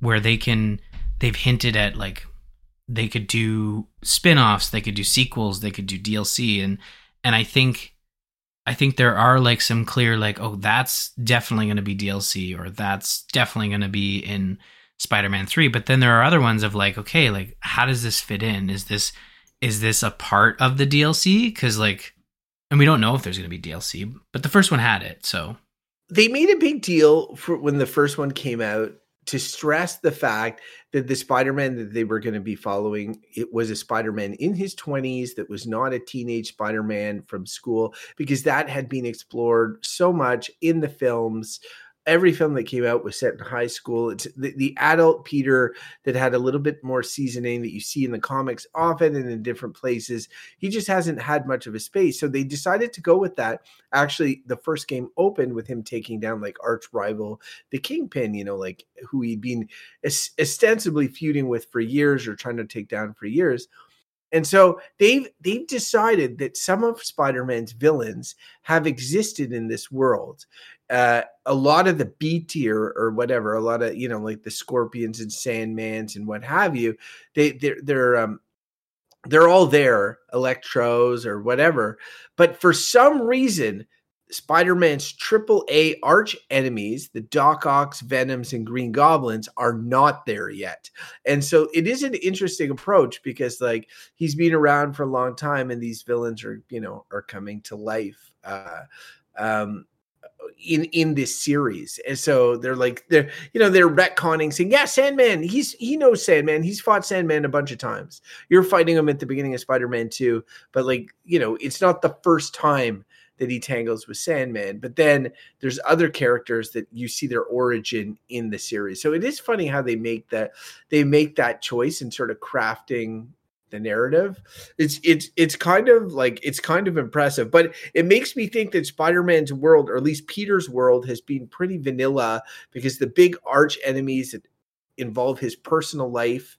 where they can, they've hinted at like they could do spin-offs, they could do sequels, they could do DLC, and and I think, I think there are like some clear like oh that's definitely going to be DLC or that's definitely going to be in Spider-Man three, but then there are other ones of like okay like how does this fit in? Is this is this a part of the DLC? Because like and we don't know if there's going to be DLC, but the first one had it, so they made a big deal for when the first one came out to stress the fact that the Spider-Man that they were going to be following it was a Spider-Man in his 20s that was not a teenage Spider-Man from school because that had been explored so much in the films every film that came out was set in high school. It's the, the, adult Peter that had a little bit more seasoning that you see in the comics often and in different places. He just hasn't had much of a space. So they decided to go with that. Actually, the first game opened with him taking down like arch rival, the Kingpin, you know, like who he'd been ostensibly feuding with for years or trying to take down for years. And so they've they've decided that some of Spider-Man's villains have existed in this world uh, a lot of the B tier or whatever, a lot of you know like the Scorpions and Sandmans and what have you, they they're they're um they're all there, Electros or whatever. But for some reason, Spider-Man's triple A arch enemies, the Doc Ocks, Venoms, and Green Goblins, are not there yet. And so it is an interesting approach because like he's been around for a long time and these villains are, you know, are coming to life. Uh um in in this series and so they're like they're you know they're retconning saying yeah sandman he's he knows sandman he's fought sandman a bunch of times you're fighting him at the beginning of spider-man 2 but like you know it's not the first time that he tangles with sandman but then there's other characters that you see their origin in the series so it is funny how they make that they make that choice in sort of crafting the narrative. It's it's it's kind of like it's kind of impressive, but it makes me think that Spider-Man's world, or at least Peter's world, has been pretty vanilla because the big arch enemies that involve his personal life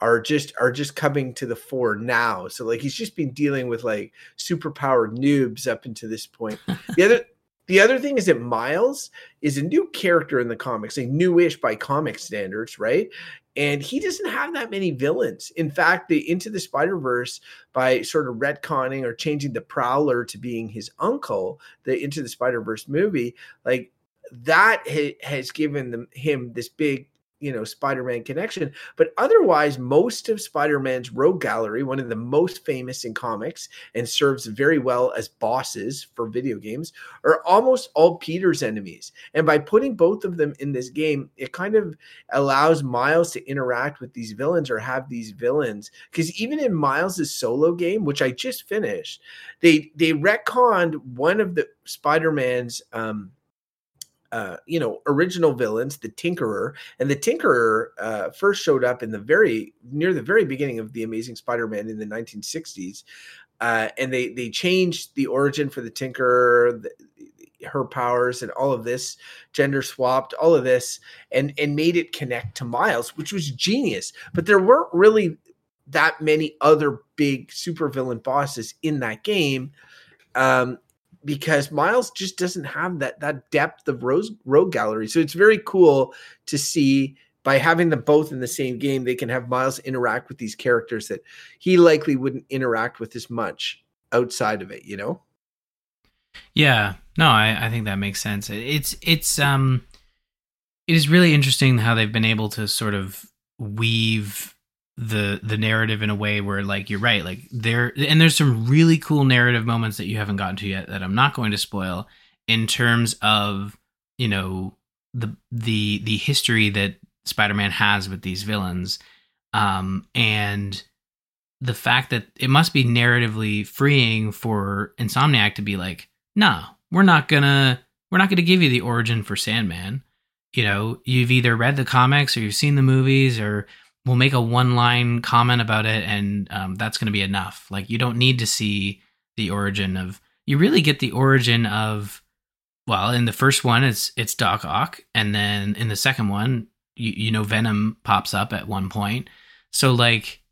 are just are just coming to the fore now. So like he's just been dealing with like superpowered noobs up until this point. The other the other thing is that Miles is a new character in the comics, a newish by comic standards, right? And he doesn't have that many villains. In fact, the Into the Spider Verse, by sort of retconning or changing the Prowler to being his uncle, the Into the Spider Verse movie, like that ha- has given them him this big you know spider-man connection. But otherwise most of spider-man's rogue gallery one of the most famous in comics and serves very well as bosses for video games are almost all peter's enemies. And by putting both of them in this game it kind of allows miles to interact with these villains or have these villains. Because even in miles's solo game which i just finished they they retconned one of the spider-man's um uh, you know, original villains, the Tinkerer, and the Tinkerer uh, first showed up in the very near the very beginning of the Amazing Spider-Man in the 1960s, uh, and they they changed the origin for the Tinkerer, the, her powers, and all of this, gender swapped, all of this, and and made it connect to Miles, which was genius. But there weren't really that many other big supervillain bosses in that game. Um, because Miles just doesn't have that that depth of rose rogue gallery. So it's very cool to see by having them both in the same game, they can have Miles interact with these characters that he likely wouldn't interact with as much outside of it, you know? Yeah. No, I, I think that makes sense. It's it's um it is really interesting how they've been able to sort of weave the the narrative in a way where like you're right like there and there's some really cool narrative moments that you haven't gotten to yet that I'm not going to spoil in terms of you know the the the history that Spider-Man has with these villains um and the fact that it must be narratively freeing for Insomniac to be like no we're not gonna we're not gonna give you the origin for Sandman. You know you've either read the comics or you've seen the movies or we'll make a one line comment about it and um, that's going to be enough. Like you don't need to see the origin of you really get the origin of well in the first one it's it's doc ock and then in the second one you, you know venom pops up at one point. So like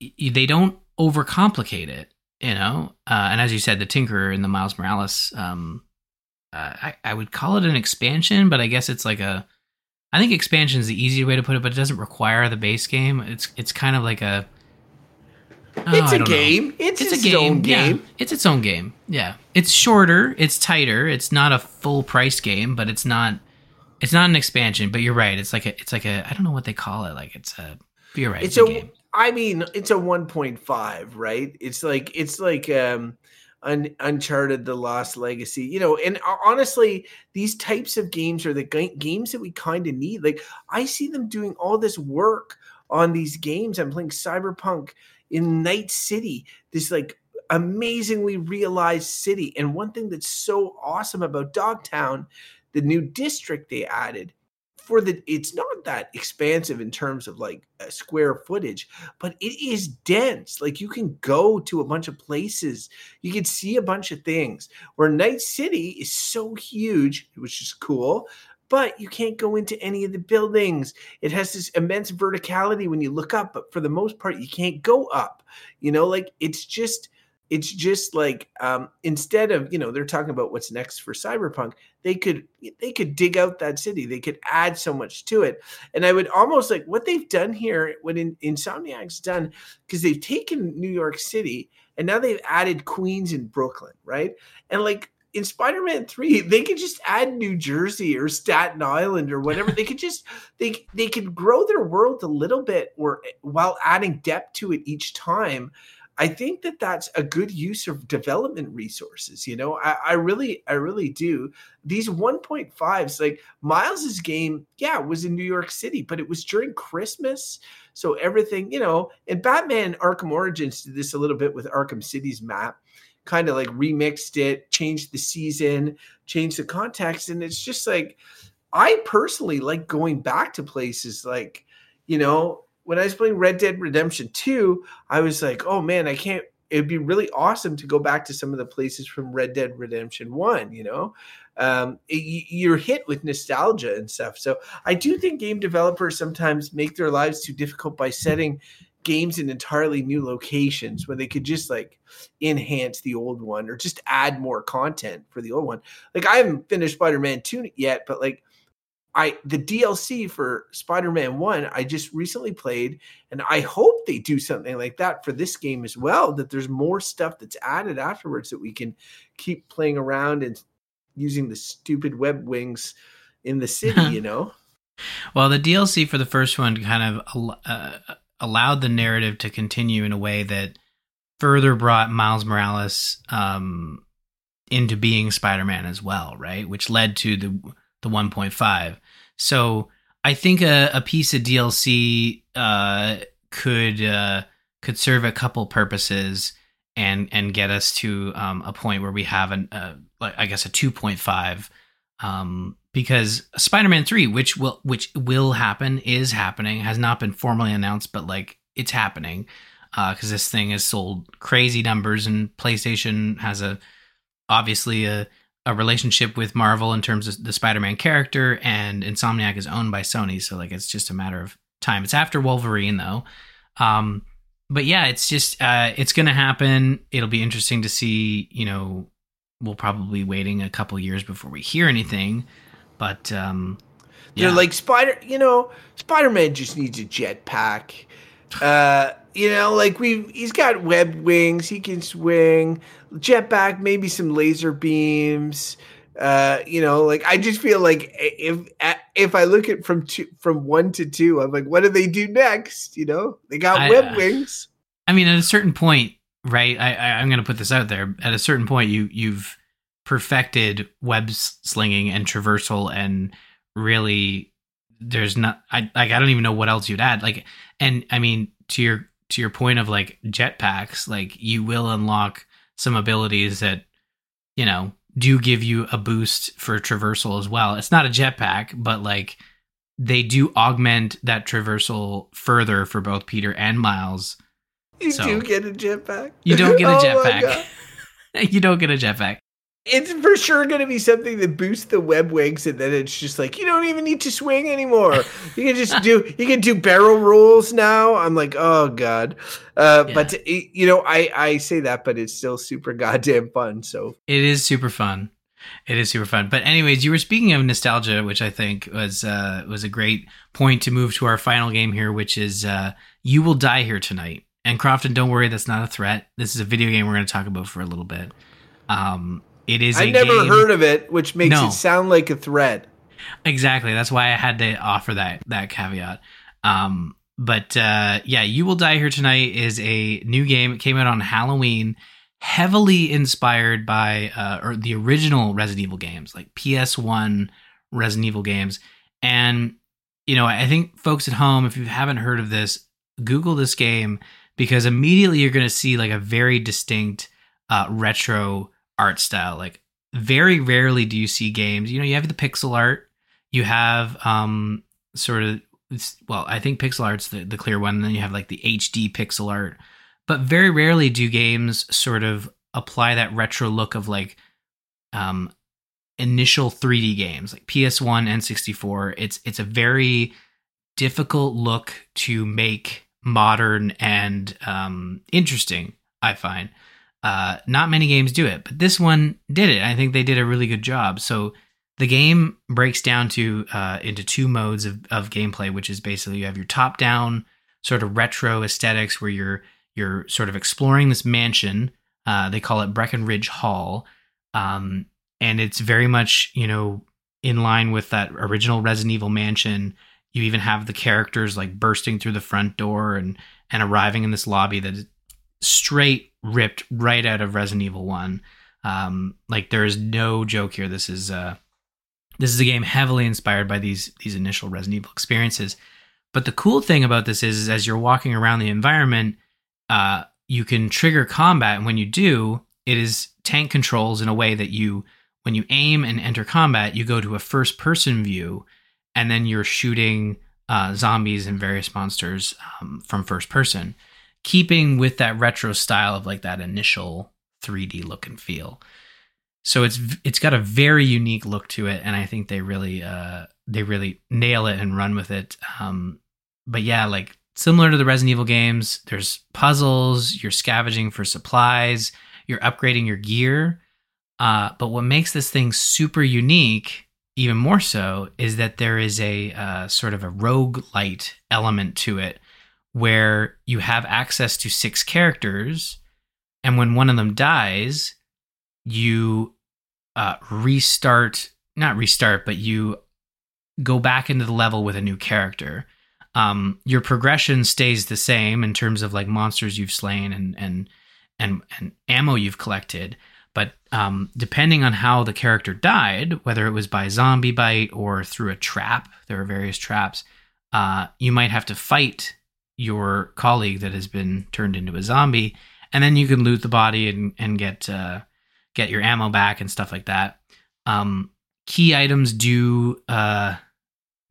y- they don't overcomplicate it you know? Uh, and as you said the tinkerer and the miles morales um, uh, I, I would call it an expansion but i guess it's like a I think expansion is the easy way to put it, but it doesn't require the base game. It's it's kind of like a. Oh, it's a game. It's, it's, its, a game. game. Yeah, it's its own game. Yeah, it's shorter. It's tighter. It's not a full price game, but it's not. It's not an expansion. But you're right. It's like a. It's like a. I don't know what they call it. Like it's a. You're right. It's, it's a, a game. I mean, it's a 1.5, right? It's like it's like um Un- Uncharted, The Lost Legacy, you know, and uh, honestly, these types of games are the g- games that we kind of need. Like, I see them doing all this work on these games. I'm playing Cyberpunk in Night City, this like amazingly realized city. And one thing that's so awesome about Dogtown, the new district they added, for the it's not that expansive in terms of like square footage but it is dense like you can go to a bunch of places you can see a bunch of things where night city is so huge which is cool but you can't go into any of the buildings. It has this immense verticality when you look up, but for the most part, you can't go up. You know, like it's just it's just like um, instead of you know they're talking about what's next for cyberpunk they could they could dig out that city they could add so much to it and i would almost like what they've done here what in, insomniac's done because they've taken new york city and now they've added queens and brooklyn right and like in Spider-Man 3, they could just add New Jersey or Staten Island or whatever. they could just they they could grow their world a little bit or while adding depth to it each time. I think that that's a good use of development resources. You know, I, I really, I really do. These 1.5s, like Miles's game, yeah, was in New York City, but it was during Christmas. So everything, you know, and Batman Arkham Origins did this a little bit with Arkham City's map, kind of like remixed it, changed the season, changed the context. And it's just like, I personally like going back to places like, you know, when I was playing Red Dead Redemption 2, I was like, oh man, I can't. It'd be really awesome to go back to some of the places from Red Dead Redemption 1, you know? Um, it, you're hit with nostalgia and stuff. So I do think game developers sometimes make their lives too difficult by setting games in entirely new locations when they could just like enhance the old one or just add more content for the old one. Like I haven't finished Spider-Man 2 yet, but like I the DLC for Spider-Man 1 I just recently played and I hope they do something like that for this game as well that there's more stuff that's added afterwards that we can keep playing around and using the stupid web wings in the city, you know? Well, the DLC for the first one kind of uh, allowed the narrative to continue in a way that further brought Miles Morales um, into being Spider-Man as well, right? Which led to the the 1.5. So I think a, a piece of DLC uh, could uh, could serve a couple purposes and and get us to um, a point where we have an uh, I guess a 2.5 um, because Spider-Man 3 which will which will happen is happening has not been formally announced but like it's happening because uh, this thing has sold crazy numbers and PlayStation has a obviously a a relationship with Marvel in terms of the Spider-Man character and Insomniac is owned by Sony so like it's just a matter of time it's after Wolverine though um but yeah, it's just uh, it's going to happen. It'll be interesting to see. You know, we'll probably be waiting a couple years before we hear anything. But um, yeah. they're like Spider. You know, Spider Man just needs a jetpack. Uh, you know, like we he's got web wings. He can swing. Jetpack, maybe some laser beams uh you know like i just feel like if if i look at from two from one to two i'm like what do they do next you know they got I, web uh, wings i mean at a certain point right i, I i'm gonna put this out there at a certain point you you've perfected web slinging and traversal and really there's not i like i don't even know what else you'd add like and i mean to your to your point of like jetpacks like you will unlock some abilities that you know do give you a boost for traversal as well. It's not a jetpack, but like they do augment that traversal further for both Peter and Miles. You so, do get a jetpack. You don't get a oh jetpack. you don't get a jetpack it's for sure going to be something that boosts the web wings, and then it's just like you don't even need to swing anymore. You can just do you can do barrel rolls now. I'm like, oh god, uh, yeah. but you know, I I say that, but it's still super goddamn fun. So it is super fun. It is super fun. But anyways, you were speaking of nostalgia, which I think was uh, was a great point to move to our final game here, which is uh, "You Will Die Here Tonight." And Crofton, don't worry, that's not a threat. This is a video game we're going to talk about for a little bit. Um, it is. I never game. heard of it, which makes no. it sound like a threat. Exactly. That's why I had to offer that that caveat. Um, but uh, yeah, you will die here tonight is a new game. It came out on Halloween, heavily inspired by uh, or the original Resident Evil games, like PS1 Resident Evil games. And you know, I think folks at home, if you haven't heard of this, Google this game because immediately you're going to see like a very distinct uh, retro art style. Like very rarely do you see games. You know, you have the pixel art, you have um sort of well, I think pixel art's the, the clear one, and then you have like the HD pixel art. But very rarely do games sort of apply that retro look of like um initial 3D games like PS1 and 64. It's it's a very difficult look to make modern and um interesting, I find. Uh, not many games do it, but this one did it. I think they did a really good job. So the game breaks down to uh, into two modes of, of gameplay, which is basically you have your top down sort of retro aesthetics where you're you're sort of exploring this mansion. Uh, they call it Breckenridge Hall, um, and it's very much you know in line with that original Resident Evil mansion. You even have the characters like bursting through the front door and and arriving in this lobby that straight ripped right out of Resident Evil One. Um, like there is no joke here. This is uh, this is a game heavily inspired by these these initial Resident Evil experiences. But the cool thing about this is, is as you're walking around the environment, uh, you can trigger combat, and when you do, it is tank controls in a way that you, when you aim and enter combat, you go to a first person view, and then you're shooting uh, zombies and various monsters um, from first person keeping with that retro style of like that initial 3D look and feel. So it's it's got a very unique look to it, and I think they really uh they really nail it and run with it. Um, but yeah, like similar to the Resident Evil games, there's puzzles, you're scavenging for supplies, you're upgrading your gear. Uh, but what makes this thing super unique, even more so, is that there is a uh, sort of a rogue light element to it where you have access to six characters and when one of them dies you uh, restart, not restart, but you go back into the level with a new character. Um, your progression stays the same in terms of like monsters you've slain and and and, and ammo you've collected. But um, depending on how the character died, whether it was by zombie bite or through a trap, there are various traps. Uh, you might have to fight your colleague that has been turned into a zombie, and then you can loot the body and and get uh, get your ammo back and stuff like that. Um, key items do uh,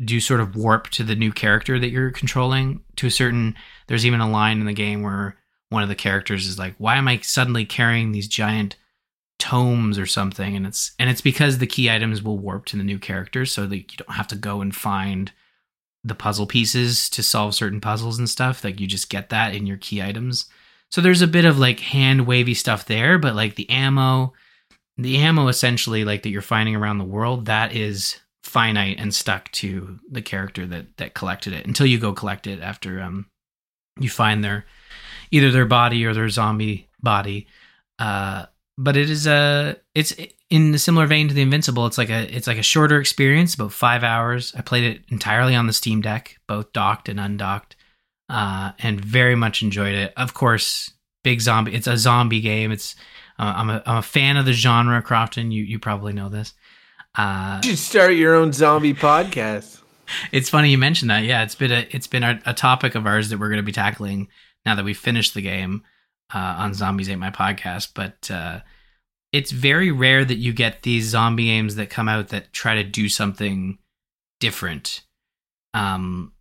do sort of warp to the new character that you're controlling to a certain. There's even a line in the game where one of the characters is like, "Why am I suddenly carrying these giant tomes or something?" And it's and it's because the key items will warp to the new character, so that you don't have to go and find the puzzle pieces to solve certain puzzles and stuff. Like you just get that in your key items. So there's a bit of like hand wavy stuff there, but like the ammo, the ammo essentially like that you're finding around the world, that is finite and stuck to the character that that collected it until you go collect it after um you find their either their body or their zombie body. Uh but it is a it's in a similar vein to the invincible it's like a it's like a shorter experience about five hours. I played it entirely on the steam deck both docked and undocked uh, and very much enjoyed it. Of course big zombie it's a zombie game. It's uh, I'm, a, I'm a fan of the genre crofton. You you probably know this. Uh, you should start your own zombie podcast. It's funny you mentioned that. Yeah it's been a it's been a, a topic of ours that we're going to be tackling now that we finished the game uh, on Zombies Ate My Podcast, but uh, it's very rare that you get these zombie games that come out that try to do something different. Um,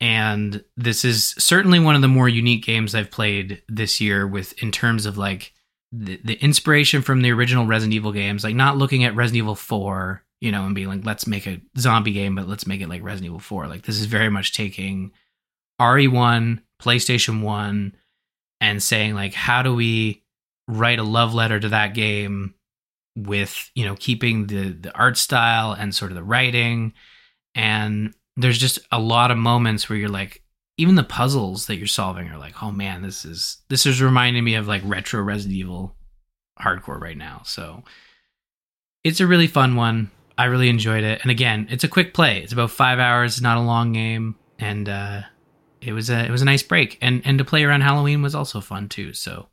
and this is certainly one of the more unique games I've played this year with in terms of like the, the inspiration from the original Resident Evil games, like not looking at Resident Evil 4, you know, and being like, let's make a zombie game, but let's make it like Resident Evil 4. Like this is very much taking RE1, PlayStation 1, and saying like how do we write a love letter to that game with you know keeping the the art style and sort of the writing. And there's just a lot of moments where you're like even the puzzles that you're solving are like oh man this is this is reminding me of like retro resident evil hardcore right now. So it's a really fun one. I really enjoyed it. And again it's a quick play. It's about five hours not a long game. And uh it was a it was a nice break, and and to play around Halloween was also fun too. So,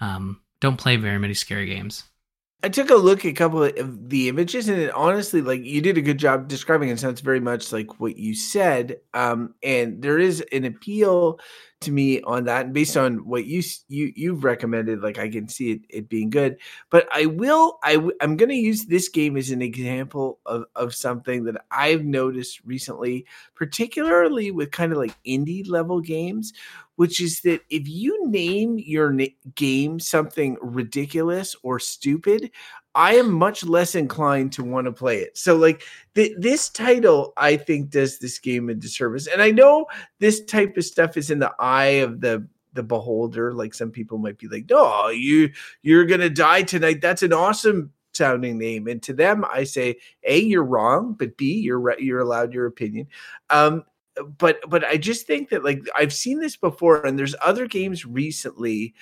um, don't play very many scary games. I took a look at a couple of the images, and honestly, like you did a good job describing. It sounds very much like what you said, um, and there is an appeal to me on that and based on what you you you've recommended like i can see it, it being good. But i will i i'm going to use this game as an example of of something that i've noticed recently particularly with kind of like indie level games which is that if you name your na- game something ridiculous or stupid I am much less inclined to want to play it. So, like th- this title, I think does this game a disservice. And I know this type of stuff is in the eye of the the beholder. Like some people might be like, "No, you you're gonna die tonight." That's an awesome sounding name. And to them, I say, "A, you're wrong," but B, you're right. You're allowed your opinion. Um, but but I just think that like I've seen this before, and there's other games recently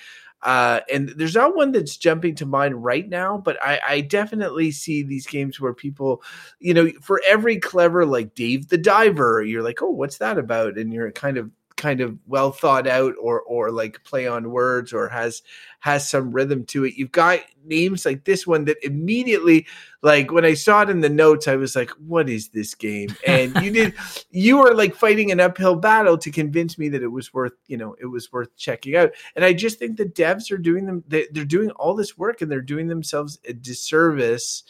uh, and there's not one that's jumping to mind right now, but I, I, definitely see these games where people, you know, for every clever like Dave the Diver, you're like, oh, what's that about? And you're kind of kind of well thought out or or like play on words or has has some rhythm to it. You've got names like this one that immediately like when I saw it in the notes, I was like, what is this game? And you did you were like fighting an uphill battle to convince me that it was worth, you know, it was worth checking out. And I just think the devs are doing them they, they're doing all this work and they're doing themselves a disservice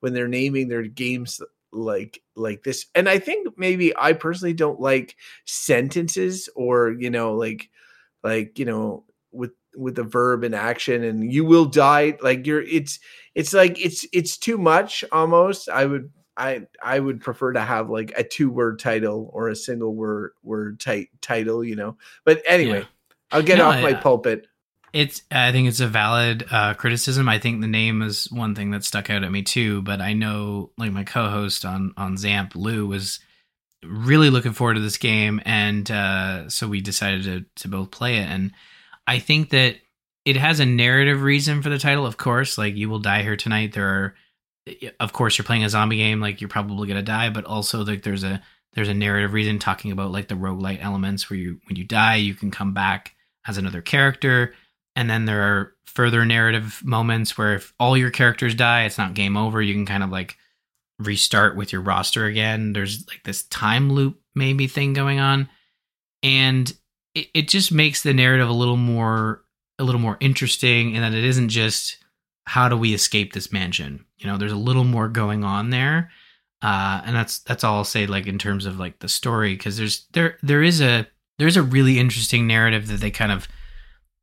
when they're naming their games like like this and i think maybe i personally don't like sentences or you know like like you know with with the verb in action and you will die like you're it's it's like it's it's too much almost. I would i i would prefer to have like a two word title or a single word word tight title you know but anyway yeah. i'll get no, off my pulpit it's I think it's a valid uh, criticism. I think the name is one thing that stuck out at me too. But I know like my co-host on on Zamp, Lou, was really looking forward to this game, and uh, so we decided to to both play it. And I think that it has a narrative reason for the title. Of course, like you will die here tonight. There are of course you're playing a zombie game like you're probably going to die but also like there's a there's a narrative reason talking about like the roguelite elements where you when you die you can come back as another character and then there are further narrative moments where if all your characters die it's not game over. You can kind of like restart with your roster again. There's like this time loop maybe thing going on. And it, it just makes the narrative a little more a little more interesting and that it isn't just how do we escape this mansion? You know there's a little more going on there. Uh and that's that's all i'll say like in terms of like the story because there's there there is a there's a really interesting narrative that they kind of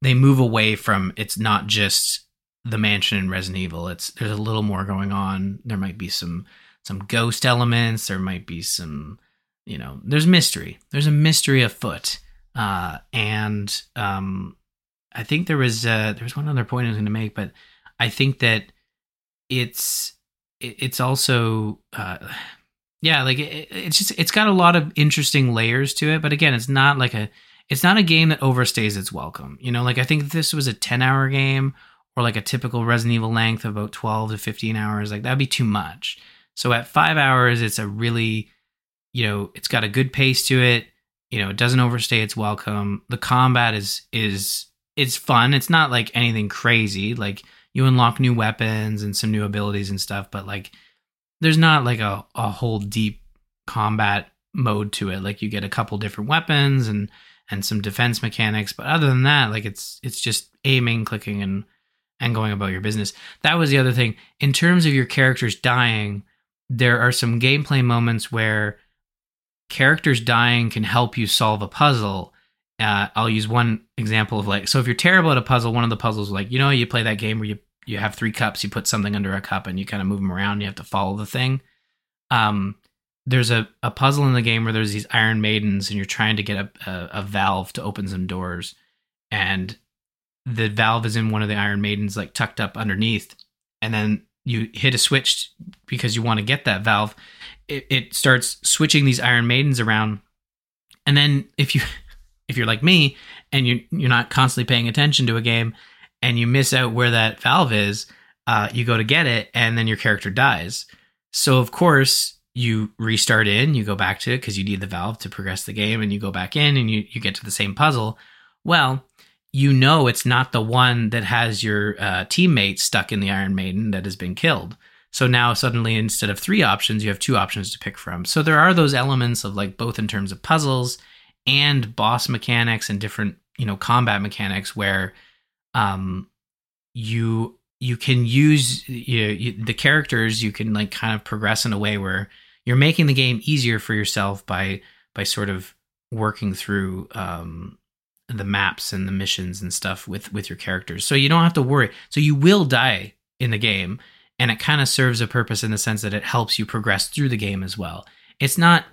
they move away from it's not just the mansion in resident evil. It's there's a little more going on. There might be some some ghost elements. There might be some you know there's mystery. There's a mystery afoot. Uh and um i think there was uh there was one other point i was going to make but i think that it's it's also uh yeah like it, it's just it's got a lot of interesting layers to it but again it's not like a it's not a game that overstays its welcome. You know like i think this was a 10 hour game or like a typical resident evil length of about 12 to 15 hours like that'd be too much. So at five hours it's a really you know it's got a good pace to it. You know it doesn't overstay its welcome. The combat is is it's fun. It's not like anything crazy. Like you unlock new weapons and some new abilities and stuff, but like there's not like a, a whole deep combat mode to it. Like you get a couple different weapons and and some defense mechanics, but other than that, like it's it's just aiming, clicking and and going about your business. That was the other thing. In terms of your characters dying, there are some gameplay moments where characters dying can help you solve a puzzle uh, I'll use one example of like, so if you're terrible at a puzzle, one of the puzzles, like, you know, you play that game where you, you have three cups, you put something under a cup and you kind of move them around. You have to follow the thing. Um, there's a, a puzzle in the game where there's these iron maidens and you're trying to get a, a, a valve to open some doors. And the valve is in one of the iron maidens, like tucked up underneath. And then you hit a switch because you want to get that valve. It, it starts switching these iron maidens around. And then if you if you're like me and you you're not constantly paying attention to a game and you miss out where that valve is, uh, you go to get it and then your character dies. So of course you restart in, you go back to it because you need the valve to progress the game, and you go back in and you you get to the same puzzle. Well, you know it's not the one that has your uh, teammate stuck in the Iron Maiden that has been killed. So now suddenly instead of three options, you have two options to pick from. So there are those elements of like both in terms of puzzles and boss mechanics and different you know combat mechanics where um you you can use you, know, you, the characters you can like kind of progress in a way where you're making the game easier for yourself by by sort of working through um the maps and the missions and stuff with with your characters so you don't have to worry so you will die in the game and it kind of serves a purpose in the sense that it helps you progress through the game as well it's not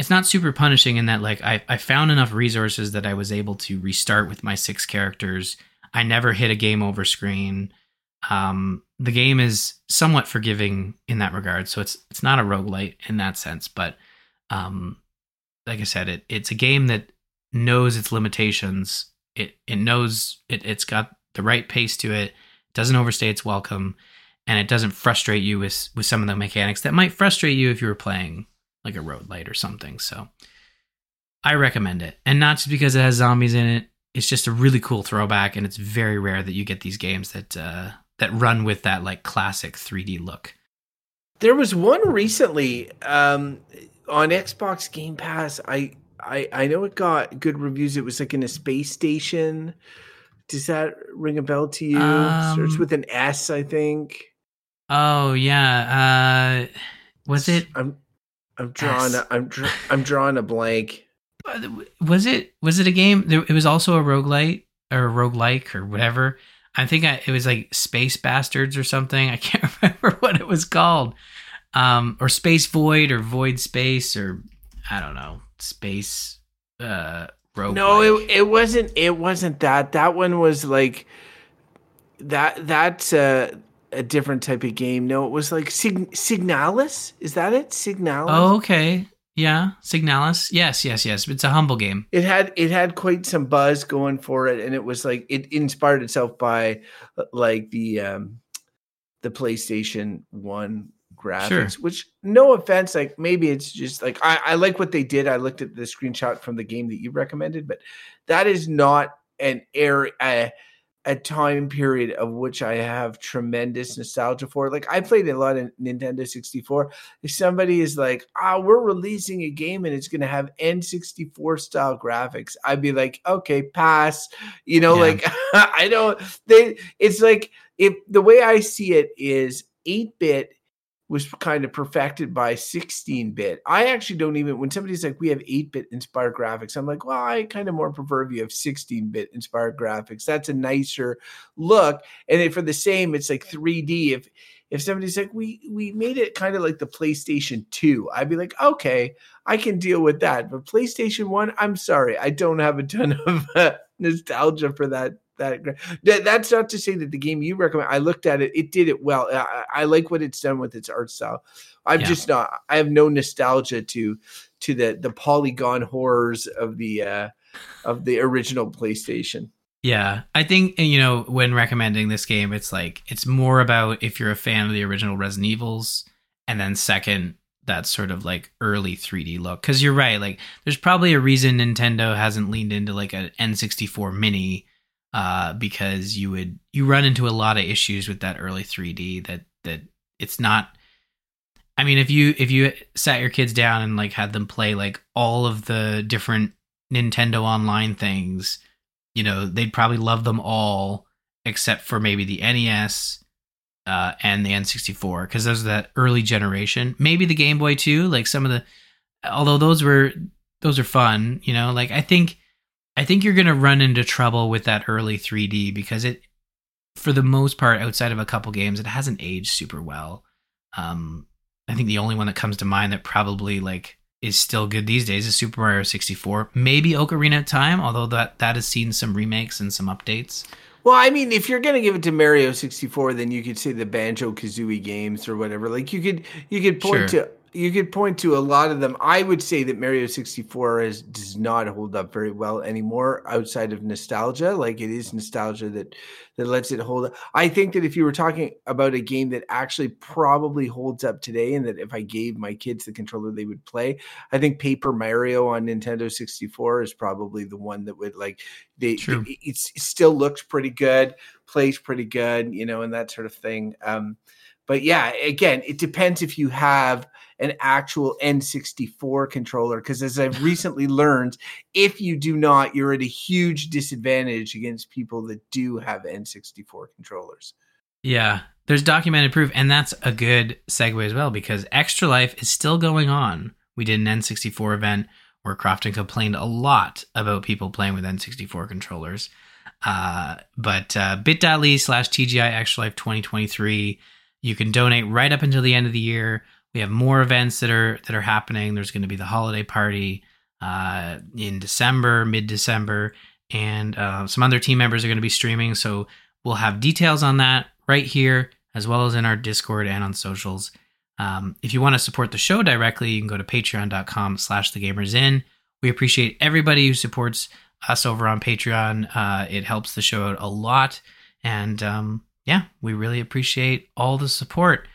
it's not super punishing in that like I, I found enough resources that I was able to restart with my six characters. I never hit a game over screen. Um, the game is somewhat forgiving in that regard, so it's it's not a roguelite in that sense, but um, like I said, it it's a game that knows its limitations. It it knows it it's got the right pace to it. Doesn't overstay its welcome, and it doesn't frustrate you with with some of the mechanics that might frustrate you if you were playing like a roguelite or something. So I recommend it. And not just because it has zombies in it. It's just a really cool throwback and it's very rare that you get these games that uh that run with that like classic 3D look. There was one recently um on Xbox Game Pass. I I I know it got good reviews. It was like in a space station. Does that ring a bell to you? Um, Starts with an S, I think. Oh yeah. Uh was it I'm I'm drawing. A, I'm dr- I'm drawing a blank. Was it was it a game? It was also a roguelite or a roguelike or whatever. I think I, it was like Space Bastards or something. I can't remember what it was called. Um, or Space Void or Void Space or I don't know Space uh rogue. No, it it wasn't. It wasn't that. That one was like that. That's uh a different type of game. No, it was like Sig- Signalis. Is that it? Signalis. Oh, okay. Yeah, Signalis. Yes, yes, yes. It's a humble game. It had it had quite some buzz going for it, and it was like it inspired itself by like the um the PlayStation 1 graphics, sure. which no offense, like maybe it's just like I, I like what they did. I looked at the screenshot from the game that you recommended, but that is not an area a, time period of which I have tremendous nostalgia for. Like I played a lot of Nintendo 64. If somebody is like, ah, oh, we're releasing a game and it's gonna have N64 style graphics, I'd be like, okay, pass. You know, yeah. like I don't they it's like if the way I see it is 8-bit was kind of perfected by 16 bit. I actually don't even, when somebody's like, we have 8 bit inspired graphics, I'm like, well, I kind of more prefer if you have 16 bit inspired graphics. That's a nicer look. And then for the same, it's like 3D. If, if somebody's like, we, we made it kind of like the PlayStation 2, I'd be like, okay, I can deal with that. But PlayStation 1, I'm sorry, I don't have a ton of uh, nostalgia for that that that's not to say that the game you recommend i looked at it it did it well i, I like what it's done with its art style i'm yeah. just not i have no nostalgia to to the the polygon horrors of the uh of the original playstation yeah i think you know when recommending this game it's like it's more about if you're a fan of the original resident evils and then second that sort of like early 3D look. Because you're right, like there's probably a reason Nintendo hasn't leaned into like an N64 Mini uh, because you would you run into a lot of issues with that early 3D that that it's not I mean if you if you sat your kids down and like had them play like all of the different Nintendo online things, you know, they'd probably love them all except for maybe the NES uh, and the N64 because those are that early generation. Maybe the Game Boy too, like some of the although those were those are fun, you know, like I think I think you're going to run into trouble with that early 3D because it, for the most part, outside of a couple games, it hasn't aged super well. Um, I think the only one that comes to mind that probably like is still good these days is Super Mario 64. Maybe Ocarina of Time, although that that has seen some remakes and some updates. Well, I mean, if you're gonna give it to Mario 64, then you could say the Banjo Kazooie games or whatever. Like you could you could point sure. to you could point to a lot of them. I would say that Mario 64 is, does not hold up very well anymore outside of nostalgia. Like it is nostalgia that that lets it hold up. I think that if you were talking about a game that actually probably holds up today and that if I gave my kids the controller they would play, I think Paper Mario on Nintendo 64 is probably the one that would like they, they it still looks pretty good, plays pretty good, you know, and that sort of thing. Um but yeah, again, it depends if you have an actual N64 controller. Because as I've recently learned, if you do not, you're at a huge disadvantage against people that do have N64 controllers. Yeah, there's documented proof. And that's a good segue as well because Extra Life is still going on. We did an N64 event where Crofton complained a lot about people playing with N64 controllers. Uh, but uh, bit.ly slash TGI Extra Life 2023. You can donate right up until the end of the year we have more events that are that are happening. There's going to be the holiday party uh, in December, mid December, and uh, some other team members are going to be streaming. So we'll have details on that right here, as well as in our Discord and on socials. Um, if you want to support the show directly, you can go to patreon.com slash the gamers Inn. We appreciate everybody who supports us over on Patreon. Uh, it helps the show out a lot. And um, yeah, we really appreciate all the support.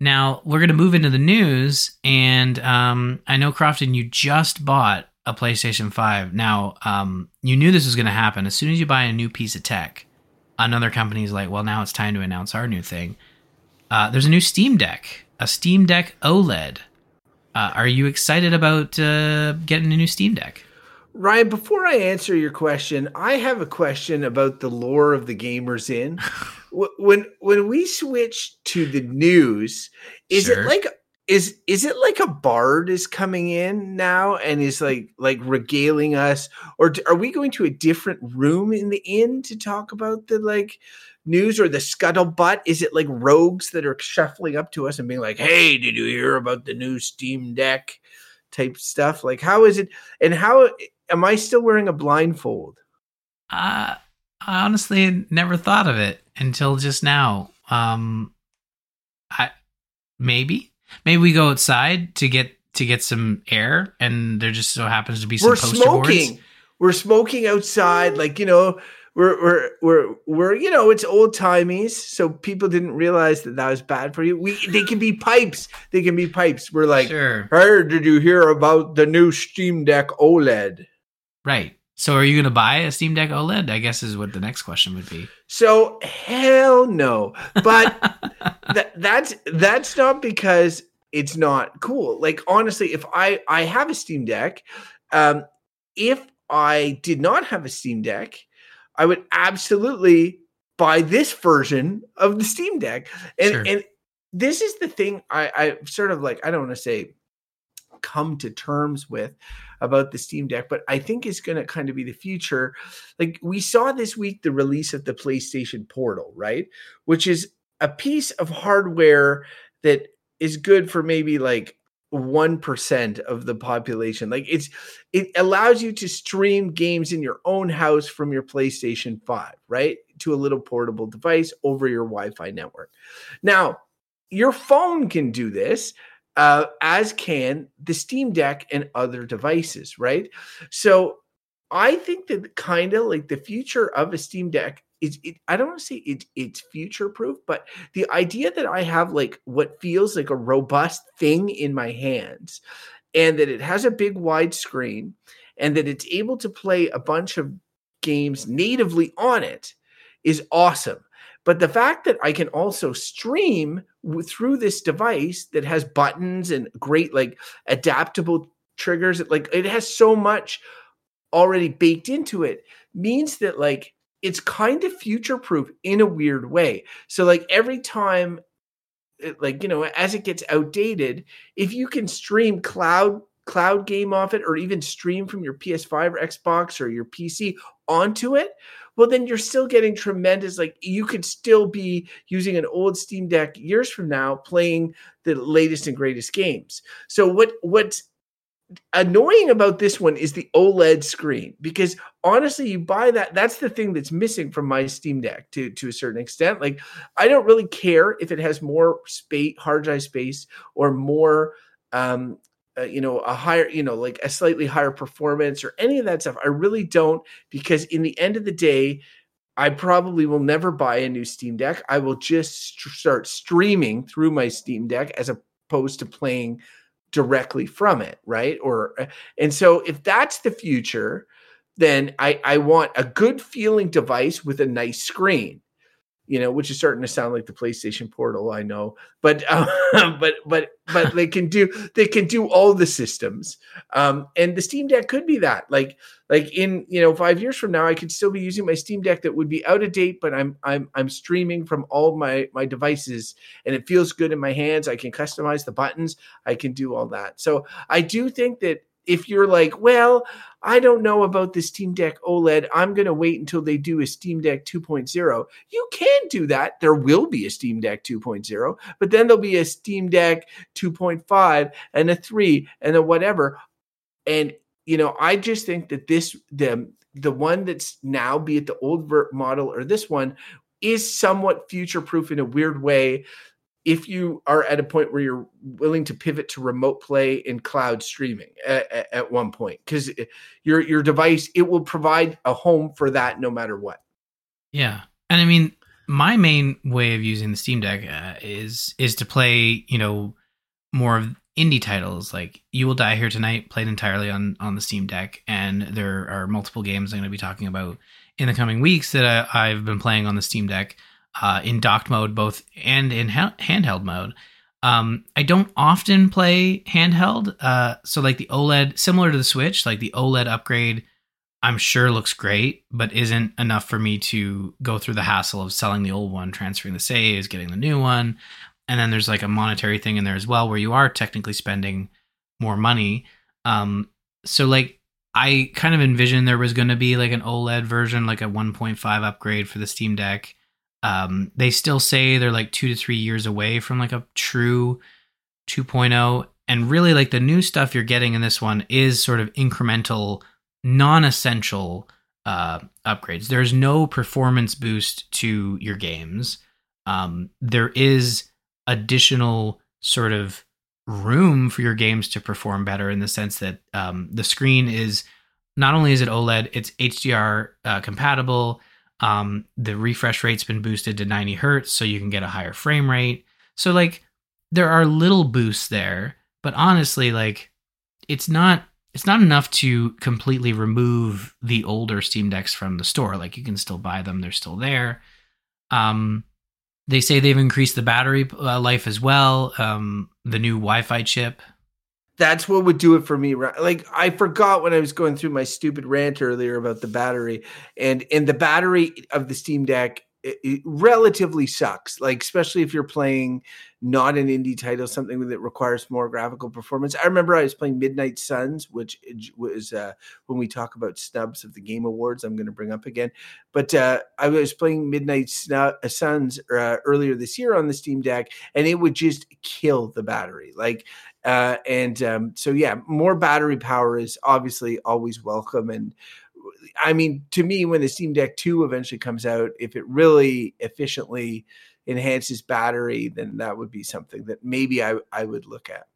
Now we're going to move into the news, and um, I know Crofton, you just bought a PlayStation Five. Now um, you knew this was going to happen. As soon as you buy a new piece of tech, another company's like, "Well, now it's time to announce our new thing." Uh, there's a new Steam Deck, a Steam Deck OLED. Uh, are you excited about uh, getting a new Steam Deck? Ryan, before I answer your question, I have a question about the lore of the Gamers Inn. when when we switch to the news, is sure. it like is is it like a bard is coming in now and is like like regaling us, or are we going to a different room in the inn to talk about the like news or the scuttlebutt? Is it like rogues that are shuffling up to us and being like, "Hey, did you hear about the new Steam Deck?" type stuff? Like, how is it? And how am I still wearing a blindfold? Uh, I honestly never thought of it until just now. Um, I maybe maybe we go outside to get to get some air, and there just so happens to be some we're smoking. Boards. We're smoking outside, like you know. we're we're we're we're you know it's old timies, so people didn't realize that that was bad for you. We they can be pipes. They can be pipes. We're like, sure. hey, did you hear about the new Steam Deck OLED? Right. So are you going to buy a Steam Deck OLED? I guess is what the next question would be. So hell no. But that that's that's not because it's not cool. Like honestly, if I I have a Steam Deck, um, if I did not have a Steam Deck, I would absolutely buy this version of the Steam Deck. And Sure. and this is the thing I I sort of like I don't want to say come to terms with about the Steam Deck, but I think it's going to kind of be the future. Like we saw this week the release of the PlayStation Portal, right? Which is a piece of hardware that is good for maybe like 1% of the population. Like it's it allows you to stream games in your own house from your PlayStation 5, right? To a little portable device over your Wi-Fi network. Now, your phone can do this, uh, as can the Steam Deck and other devices, right? So I think that kind of like the future of a Steam Deck is it, I don't want to say it, it's future proof, but the idea that I have like what feels like a robust thing in my hands and that it has a big wide screen and that it's able to play a bunch of games natively on it is awesome. But the fact that I can also stream through this device that has buttons and great like adaptable triggers, like it has so much already baked into it, means that like it's kind of future proof in a weird way. So like every time like you know as it gets outdated if you can stream cloud cloud game off it or even stream from your PS5 or Xbox or your PC onto it well then you're still getting tremendous like you could still be using an old Steam Deck years from now playing the latest and greatest games. So what what's annoying about this one is the OLED screen because honestly you buy that that's the thing that's missing from my Steam Deck to to a certain extent. Like I don't really care if it has more space hard drive space or more um uh, you know a higher you know like a slightly higher performance or any of that stuff. I really don't because in the end of the day I probably will never buy a new Steam Deck. I will just st- start streaming through my Steam Deck as opposed to playing directly from it right? Or uh, and so if that's the future then i i want a good feeling device with a nice screen you know which is starting to sound like the playstation portal i know but uh, but but but they can do they can do all the systems um and the steam deck could be that like like in you know five years from now i could still be using my steam deck that would be out of date but i'm i'm i'm streaming from all my my devices and it feels good in my hands i can customize the buttons i can do all that. So i do think that if you're like well i don't know about the steam deck oled i'm going to wait until they do a steam deck 2.0 you can do that. There will be a steam deck 2.0 but then there'll be a steam deck 2.5 and a 3 and a whatever. And you know i just think that this the the one that's now be it the old model or this one is somewhat future proof in a weird way if you are at a point where you're willing to pivot to remote play and cloud streaming at, at, one point because your your device it will provide a home for that no matter what. Yeah, and I mean, my main way of using the Steam Deck uh, is is to play, you know, more of indie titles. Like You Will Die Here Tonight, played entirely on on the Steam Deck, and there are multiple games I'm going to be talking about in the coming weeks that I, I've been playing on the Steam Deck uh, in docked mode, both and in ha- handheld mode. Um, I don't often play handheld, uh, so like the OLED, similar to the Switch, like the OLED upgrade I'm sure looks great, but isn't enough for me to go through the hassle of selling the old one, transferring the saves, getting the new one. And then there's like a monetary thing in there as well where you are technically spending more money. Um, so like I kind of envisioned there was going to be like an OLED version, like a 1.5 upgrade for the Steam Deck. Um, they still say they're like two to three years away from like a true 2.0. And really, like the new stuff you're getting in this one is sort of incremental non-essential uh, upgrades. There's no performance boost to your games. Um, there is additional sort of room for your games to perform better in the sense that um, the screen is not only is it OLED, it's HDR uh, compatible. Um, the refresh rate's been boosted to 90 hertz, so you can get a higher frame rate. So like there are little boosts there, but honestly, like it's not it's not enough to completely remove the older Steam Decks from the store. Like you can still buy them; they're still there. Um, they say they've increased the battery uh, life as well. Um, the new Wi-Fi chip. That's what would do it for me. Right? Like I forgot when I was going through my stupid rant earlier about the battery, and and the battery of the Steam Deck it, it relatively sucks. Like especially if you're playing not an indie title, something that requires more graphical performance. I remember I was playing Midnight Suns, which was uh, when we talk about snubs of the Game Awards. I'm going to bring up again, but uh, I was playing Midnight uh, Suns uh, earlier this year on the Steam Deck, and it would just kill the battery. Like, uh, and um, so yeah, more battery power is obviously always welcome and I mean, to me, when the Steam Deck 2 eventually comes out, if it really efficiently enhances battery, then that would be something that maybe I, I would look at.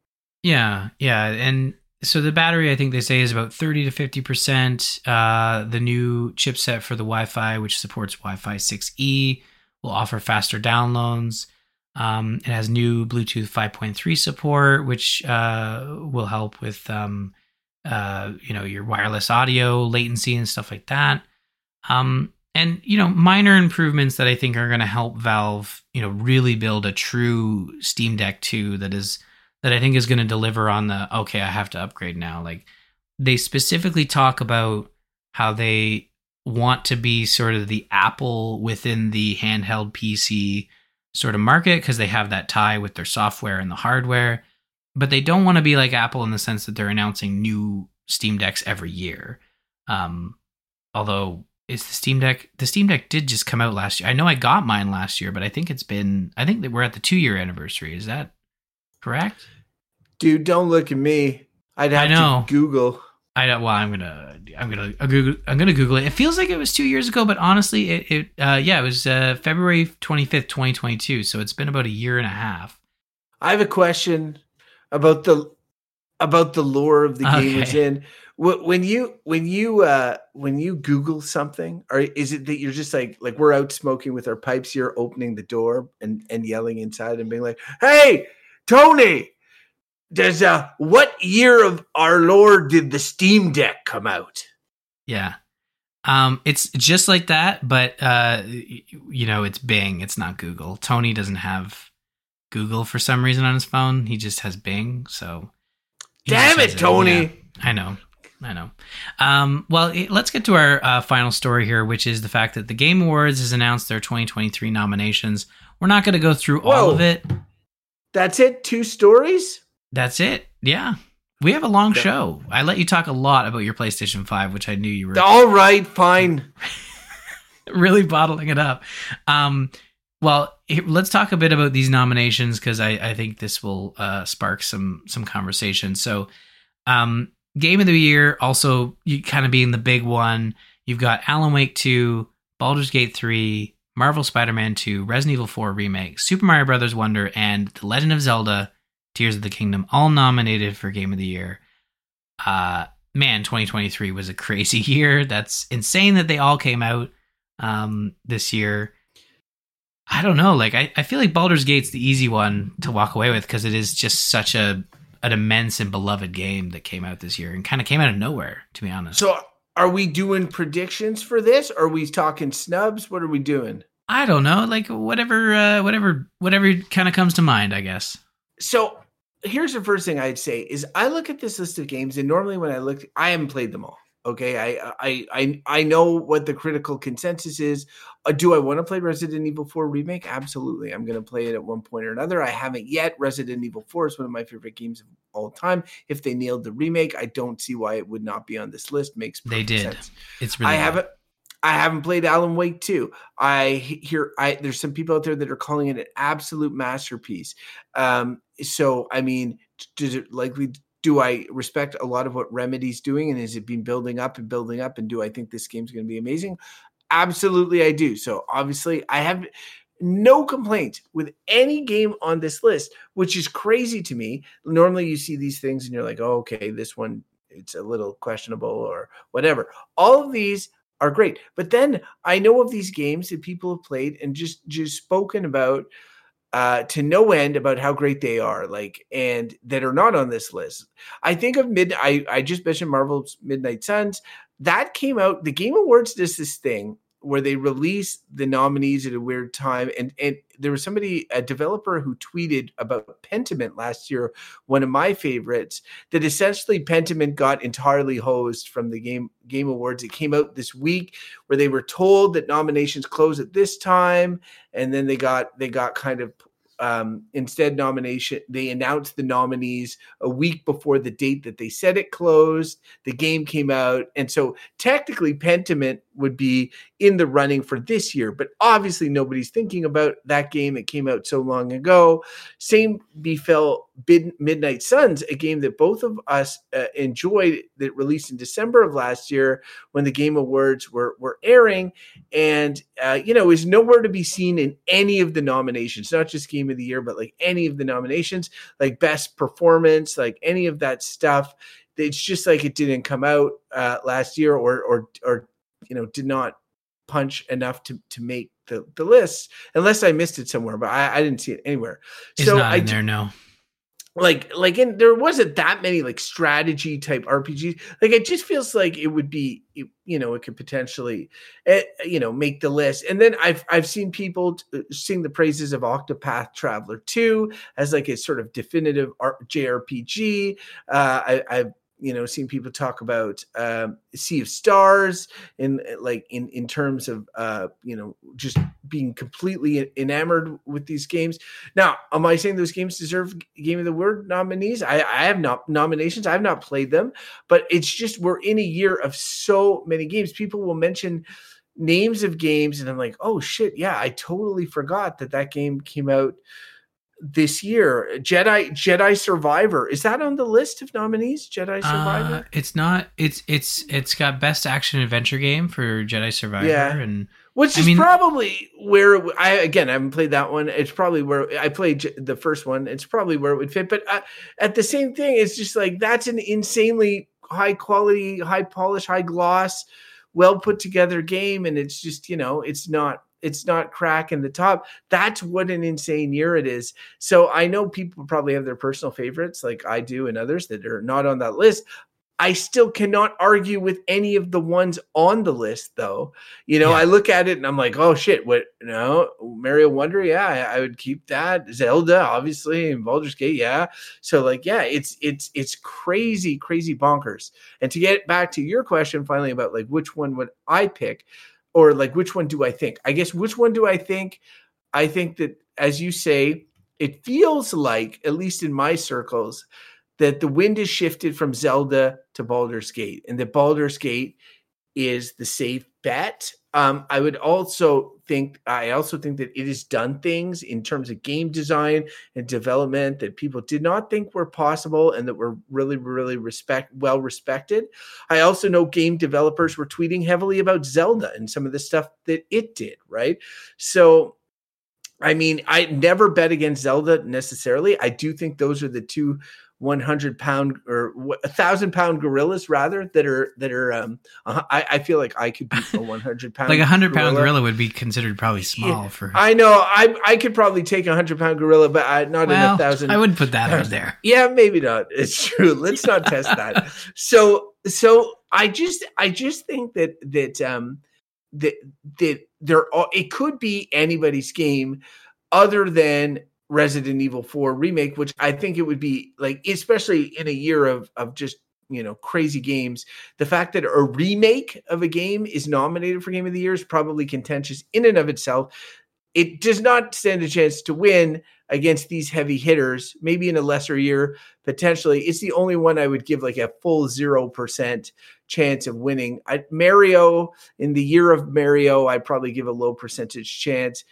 Yeah, yeah. And so the battery, I think they say, is about 30 to 50%. Uh, the new chipset for the Wi Fi, which supports Wi Fi 6E, will offer faster downloads. Um, it has new Bluetooth 5.3 support, which uh, will help with um, uh, you know, your wireless audio latency and stuff like that. Um, and you know, minor improvements that I think are going to help Valve, you know, really build a true Steam Deck 2 that is that I think is going to deliver on the okay, I have to upgrade now. Like they specifically talk about how they want to be sort of the Apple within the handheld PC sort of market because they have that tie with their software and the hardware but they don't want to be like Apple in the sense that they're announcing new Steam Decks every year. Um, although is the Steam Deck the Steam Deck did just come out last year. I know I got mine last year, but I think it's been I think that we're at the two year anniversary. Is that correct? Dude, don't look at me. I'd have I know. to Google. I don't. Well, I'm gonna. I'm gonna. I'm Google. I'm gonna Google it. It feels like it was two years ago, but honestly, it. it uh, yeah, it was uh, February 25th, 2022. So it's been about a year and a half. I have a question about the about the lore of the okay. game it's in. When you when you uh when you Google something, or is it that you're just like like we're out smoking with our pipes, you're opening the door and and yelling inside and being like, "Hey, Tony, does uh what year of our Lord did the Steam Deck come out?" Yeah. Um, it's just like that, but uh, you know, it's Bing. It's not Google. Tony doesn't have Google for some reason on his phone. He just has Bing. So, damn it, Tony. It. Yeah, I know. I know. Um, well, let's get to our uh, final story here, which is the fact that the Game Awards has announced their 2023 nominations. We're not going to go through Whoa. all of it. That's it? Two stories? That's it. Yeah. We have a long show. I let you talk a lot about your PlayStation 5, which I knew you were. All right, fine. really bottling it up. Um, well, let's talk a bit about these nominations because I, I, think this will uh, spark some some conversation. So, um, game of the year also you kind of being the big one. You've got Alan Wake two, Baldur's Gate three, Marvel Spider Man two, Resident Evil four remake, Super Mario Brothers Wonder, and The Legend of Zelda: Tears of the Kingdom, all nominated for game of the year. Uh, man, 2023 was a crazy year. That's insane that they all came out um, this year. I don't know. Like I, I feel like Baldur's Gate's the easy one to walk away with because it is just such a an immense and beloved game that came out this year and kind of came out of nowhere, to be honest. So are we doing predictions for this? Are we talking snubs? What are we doing? I don't know. Like whatever uh whatever whatever kind of comes to mind, I guess. So here's the first thing I'd say is I look at this list of games and normally when I look I haven't played them all. Okay, I I I I know what the critical consensus is. Uh, do I want to play Resident Evil 4 remake? Absolutely. I'm going to play it at one point or another. I haven't yet. Resident Evil 4 is one of my favorite games of all time. If they nailed the remake, I don't see why it would not be on this list. Makes they did. Sense. It's really. I haven't. I haven't played Alan Wake 2. I hear I there's some people out there that are calling it an absolute masterpiece. Um, so I mean, does it likely do I respect a lot of what Remedy's doing and is it been building up and building up? And do I think this game's going to be amazing? Absolutely, I do. So obviously, I have no complaints with any game on this list, which is crazy to me. Normally, you see these things and you're like, oh, okay, this one, it's a little questionable or whatever. All of these are great. But then I know of these games that people have played and just just spoken about uh, to no end about how great they are, like and that are not on this list. I think of mid. I I just mentioned Marvel's Midnight Suns. That came out. The Game Awards does this thing where they release the nominees at a weird time and and there was somebody a developer who tweeted about pentiment last year one of my favorites that essentially pentiment got entirely hosed from the game game awards. It came out this week where they were told that nominations close at this time and then they got they got kind of um, instead nomination they announced the nominees a week before the date that they said it closed. The game came out and so technically pentiment would be in the running for this year but obviously nobody's thinking about that game it came out so long ago. Same befell midnight suns a game that both of us uh, enjoyed that released in december of last year when the game awards were were airing. And uh, you know is nowhere to be seen in any of the nominations not just game of the year but like any of the nominations like best performance like any of that stuff. It's just like it didn't come out uh, last year or or or you know did not punch enough to to make the the list unless I missed it somewhere but I, I didn't see it anywhere. It's so not I in there no. Like like in there wasn't that many like strategy type rpgs like it just feels like it would be you know it could potentially uh, you know make the list. And then i've i've seen people t- uh, sing the praises of octopath traveler 2 as like a sort of definitive R- jrpg uh I, i've you know seen people talk about um, sea of stars in like in in terms of uh you know just being completely enamored with these games. Now am i saying those games deserve game of the word nominees? I i have not nominations. I have not played them but it's just we're in a year of so many games. People will mention names of games and i'm like oh shit yeah i totally forgot that that game came out this year. Jedi Jedi Survivor is that on the list of nominees? Jedi Survivor. Uh, it's not. It's it's it's got best action adventure game for Jedi Survivor yeah. and which is mean, probably where I again I haven't played that one. It's probably where I played the first one. It's probably where it would fit. But uh, at the same thing, it's just like that's an insanely high quality, high polish, high gloss, well put together game, and it's just you know it's not it's not cracking the top. That's what an insane year it is. So I know people probably have their personal favorites, like I do, and others that are not on that list. I still cannot argue with any of the ones on the list, though. You know, yeah. I look at it and I'm like, oh shit, what? No, Mario Wonder, yeah, I, I, would keep that. Zelda, obviously, and Baldur's Gate, yeah. So like, yeah, it's it's it's crazy, crazy bonkers. And to get back to your question, finally about like which one would I pick? Or like which one do I think? I guess which one do I think? I think that as you say, it feels like, at least in my circles, that the wind has shifted from Zelda to Baldur's Gate, and that Baldur's Gate is the safe bet. Um, I would also think I also think that it has done things in terms of game design and development that people did not think were possible and that were really, really respect well respected. I also know game developers were tweeting heavily about Zelda and some of the stuff that it did, right? So I mean, I never bet against Zelda necessarily. I do think those are the two 100 pound or a thousand pound gorillas rather that are that are um I, I feel like I could be a 100 pound like a hundred pound gorilla. would be considered probably small yeah, for I know I I could probably take a hundred pound gorilla but I, not well, in a thousand I wouldn't put that out there. Yeah maybe not. It's true. Let's not test that. So so I just I just think that that um that that there are, it could be anybody's game other than Resident Evil 4 remake, which I think it would be like, especially in a year of of just you know crazy games. The fact that a remake of a game is nominated for Game of the Year is probably contentious in and of itself. It does not stand a chance to win against these heavy hitters. Maybe in a lesser year, potentially, it's the only one I would give like a full zero percent chance of winning. I, Mario in the year of Mario, I'd probably give a low percentage chance.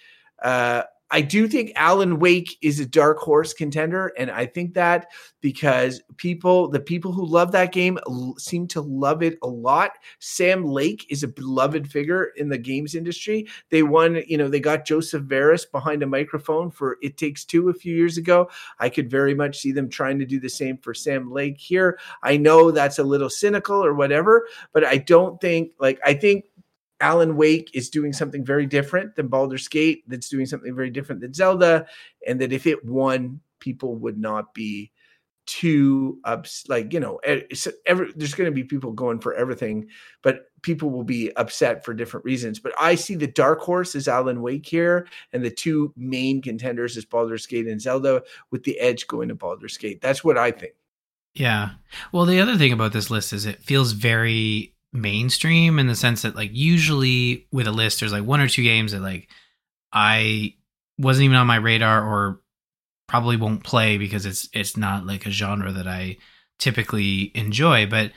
Uh, I do think Alan Wake is a dark horse contender, and I think that because people, the people who love that game, seem to love it a lot. Sam Lake is a beloved figure in the games industry. They won, you know, they got Josef Fares behind a microphone for It Takes Two a few years ago. I could very much see them trying to do the same for Sam Lake here. I know that's a little cynical or whatever, but I don't think like I think Alan Wake is doing something very different than Baldur's Gate, that's doing something very different than Zelda, and that if it won, people would not be too ups like you know every, there's going to be people going for everything but people will be upset for different reasons. But i see the dark horse is alan wake here and the two main contenders is baldur's gate and zelda with the edge going to baldur's gate. That's what i think. Yeah. Well the other thing about this list is it feels very mainstream in the sense that like usually with a list there's like one or two games that like i wasn't even on my radar or probably won't play because it's it's not like a genre that I typically enjoy. But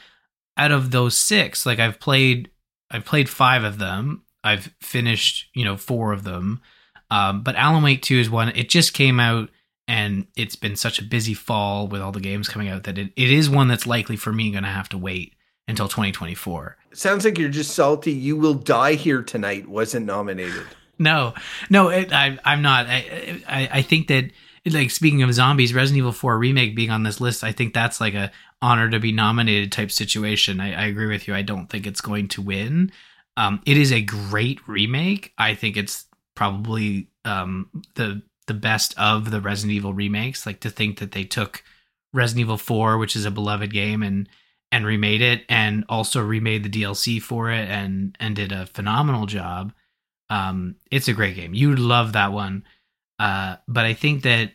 out of those six, like I've played I've played five of them. I've finished, you know, four of them. Um, but Alan Wake 2 is one. It just came out and it's been such a busy fall with all the games coming out that it, it is one that's likely for me going to have to wait until 2024. Sounds like you're just salty. You Will Die Here Tonight wasn't nominated. no, no, it, I, I'm not. I, I, I think that like speaking of zombies, Resident Evil 4 remake being on this list, I think that's like a honor to be nominated type situation. I, I agree with you. I don't think it's going to win. Um, it is a great remake. I think it's probably um, the the best of the Resident Evil remakes. Like to think that they took Resident Evil 4, which is a beloved game, and and remade it, and also remade the DLC for it, and and did a phenomenal job. Um, it's a great game. You'd love that one. Uh, but I think that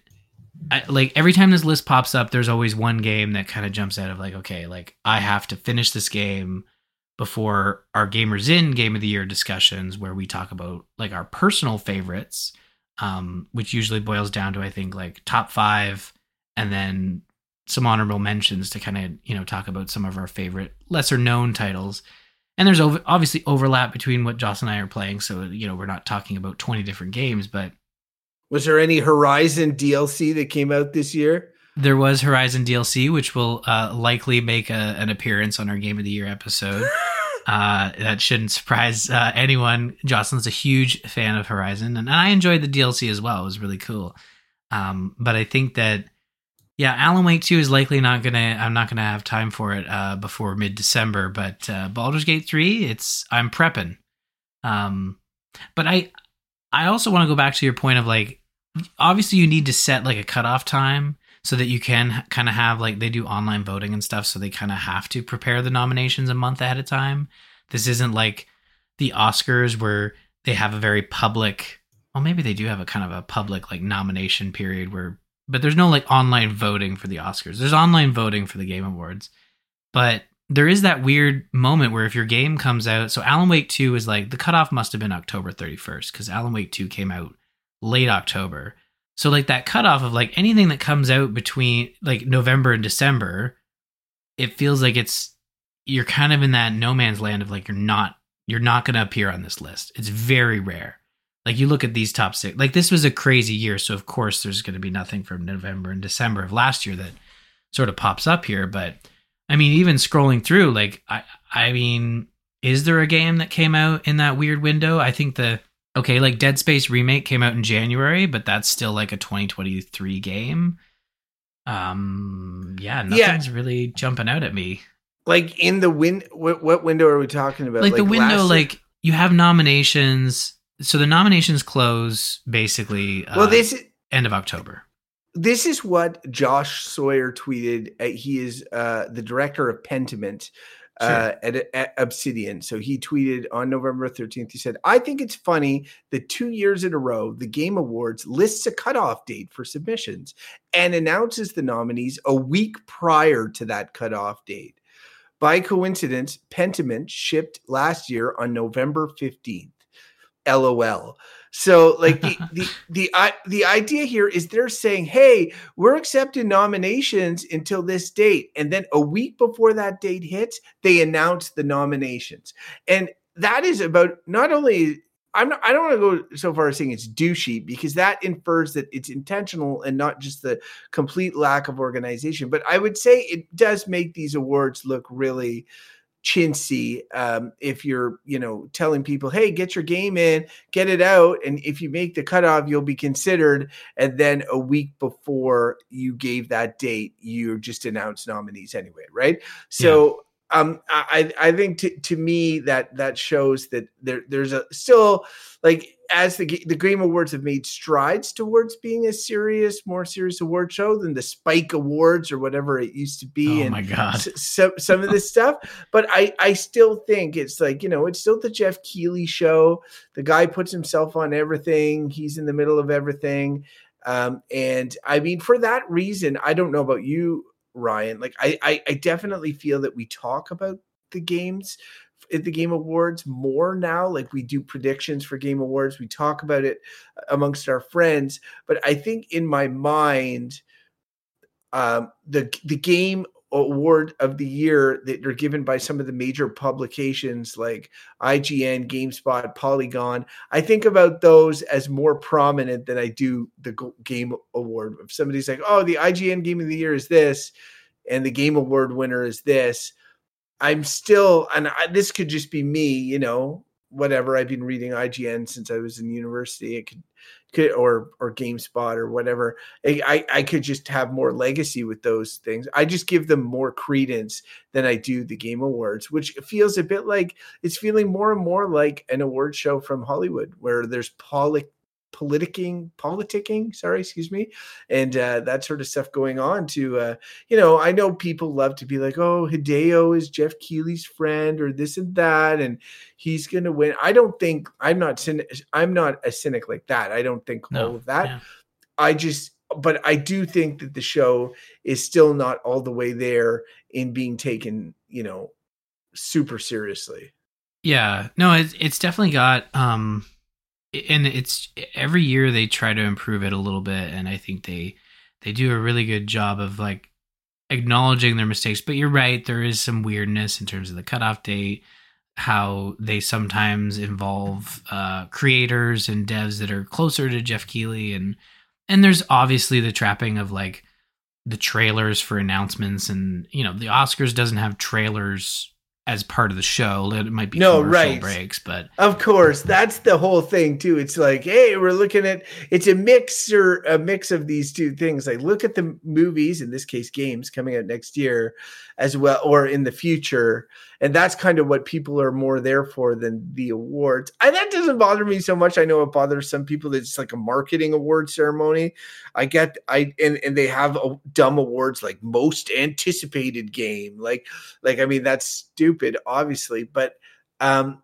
I, like every time this list pops up, there's always one game that kind of jumps out of like, okay, like I have to finish this game before our gamers Inn game of the year discussions where we talk about like our personal favorites, um, which usually boils down to I think like top five and then some honorable mentions to kind of you know talk about some of our favorite lesser known titles. And there's obviously overlap between what Joss and I are playing, so you know we're not talking about 20 different games, but was there any Horizon DLC that came out this year? There was Horizon DLC, which will uh, likely make a, an appearance on our Game of the Year episode. uh, that shouldn't surprise uh, anyone. Jocelyn's a huge fan of Horizon, and I enjoyed the DLC as well. It was really cool. Um, but I think that, yeah, Alan Wake 2 is likely not gonna. I'm not gonna have time for it uh, before mid December. But uh, Baldur's Gate 3, it's I'm prepping. Um, but I I also want to go back to your point of like, obviously you need to set like a cutoff time so that you can kind of have like they do online voting and stuff, so they kind of have to prepare the nominations a month ahead of time. This isn't like the Oscars where they have a very public. Well, maybe they do have a kind of a public like nomination period where, but there's no like online voting for the Oscars. There's online voting for the Game Awards, but there is that weird moment where if your game comes out, so Alan Wake 2 is like the cutoff must have been October 31st because Alan Wake 2 came out late October. So like that cutoff of like anything that comes out between like November and December, it feels like it's you're kind of in that no man's land of like you're not you're not going to appear on this list. It's very rare. Like you look at these top six, like this was a crazy year, so of course there's going to be nothing from November and December of last year that sort of pops up here, but I mean, even scrolling through, like, I, I mean, is there a game that came out in that weird window? I think the okay, like Dead Space remake came out in January, but that's still like a 2023 game. Um, yeah, nothing's yeah. really jumping out at me. Like in the win, what, what window are we talking about? Like, like the window, like you have nominations. So the nominations close basically. Well, uh, this end of October this is what Josh Sawyer tweeted. Uh, he is uh, the director of Pentiment uh, sure. at, at, Obsidian. So he tweeted on November 13th. He said, I think it's funny that two years in a row, the Game Awards lists a cutoff date for submissions and announces the nominees a week prior to that cutoff date. By coincidence, Pentiment shipped last year on November 15th. LOL. So like the the the the idea here is they're saying, "Hey, we're accepting nominations until this date." And then a week before that date hits, they announce the nominations. And that is about not only I'm not, I don't want to go so far as saying it's douchey because that infers that it's intentional and not just the complete lack of organization. But I would say it does make these awards look really chintzy um, if you're you know telling people hey get your game in get it out and if you make the cutoff you'll be considered and then a week before you gave that date you just announced nominees anyway right? So um, I I think to, to me that that shows that there there's a still like as the the Game Awards have made strides towards being a serious, more serious award show than the Spike Awards or whatever it used to be. Oh and my god! Some some of this stuff, but I I still think it's like you know it's still the Geoff Keighley show. The guy puts himself on everything. He's in the middle of everything. Um, and I mean, for that reason, I don't know about you, Ryan. Like, I, I, I definitely feel that we talk about the games at the game awards more now like we do predictions for game awards we talk about it amongst our friends but i think in my mind um the the game award of the year that are given by some of the major publications like IGN, GameSpot, Polygon. I think about those as more prominent than I do the game award. If somebody's like, "Oh, the IGN game of the year is this," and the game award winner is this, I'm still, and I, this could just be me, you know, whatever. I've been reading IGN since I was in university. It could could or or GameSpot or whatever. I, I could just have more legacy with those things. I just give them more credence than I do the Game Awards, which feels a bit like it's feeling more and more like an award show from Hollywood where there's poli- politicking politicking sorry excuse me and uh, that sort of stuff going on to uh, you know i know people love to be like oh hideo is Geoff Keighley's friend or this and that and he's gonna win. I don't think i'm not i'm not a cynic like that. I don't think no, all of that. yeah. i just but i do think that the show is still not all the way there in being taken you know super seriously. Yeah. No it's, it's definitely got um and it's every year they try to improve it a little bit and i think they they do a really good job of like acknowledging their mistakes. But you're right there is some weirdness in terms of the cutoff date how they sometimes involve uh, creators and devs that are closer to Geoff Keighley and and there's obviously the trapping of like the trailers for announcements and you know the oscars doesn't have trailers as part of the show. It might be no right breaks, but of course that's the whole thing too. It's like, hey, we're looking at it's a mix or a mix of these two things. Like, look at the movies, in this case, games coming out next year, as well, or in the future, and that's kind of what people are more there for than the awards. And that doesn't bother me so much. I know it bothers some people that it's like a marketing award ceremony. I get I and and they have a, dumb awards like most anticipated game. Like like I mean that's stupid, obviously, but um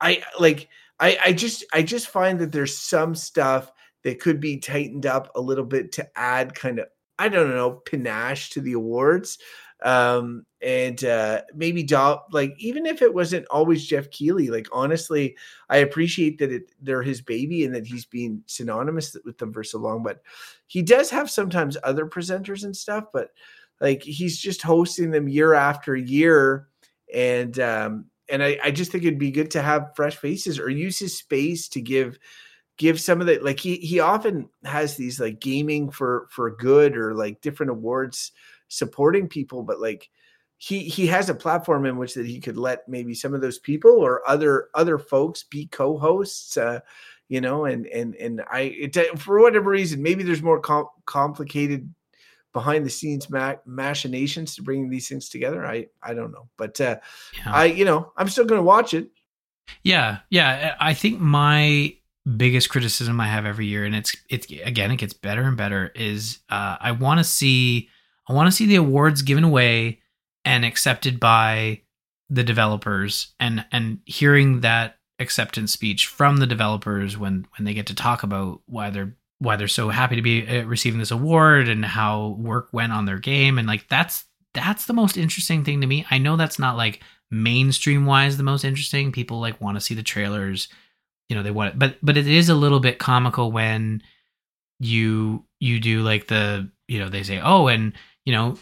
I like I I just I just find that there's some stuff that could be tightened up a little bit to add kind of I don't know panache to the awards um and uh maybe do- like even if it wasn't always Geoff Keighley like honestly i appreciate that it they're his baby and that he's been synonymous with them for so long but he does have sometimes other presenters and stuff but like he's just hosting them year after year. And um and I, I just think it'd be good to have fresh faces or use his space to give give some of the like he he often has these like gaming for for good or like different awards supporting people, but like he he has a platform in which that he could let maybe some of those people or other other folks be co-hosts uh you know and and and i it, for whatever reason maybe there's more com- complicated behind the scenes ma- machinations to bringing these things together. I i don't know. But uh yeah. i you know i'm still gonna watch it. Yeah yeah i think my biggest criticism i have every year and it's it's again it gets better and better is uh i want to see I want to see the awards given away and accepted by the developers and and hearing that acceptance speech from the developers when when they get to talk about why they're why they're so happy to be uh, receiving this award and how work went on their game and like that's that's the most interesting thing to me. I know that's not like mainstream wise the most interesting. People like want to see the trailers, you know, they want it, but but it is a little bit comical when you you do like the you know they say oh and you know,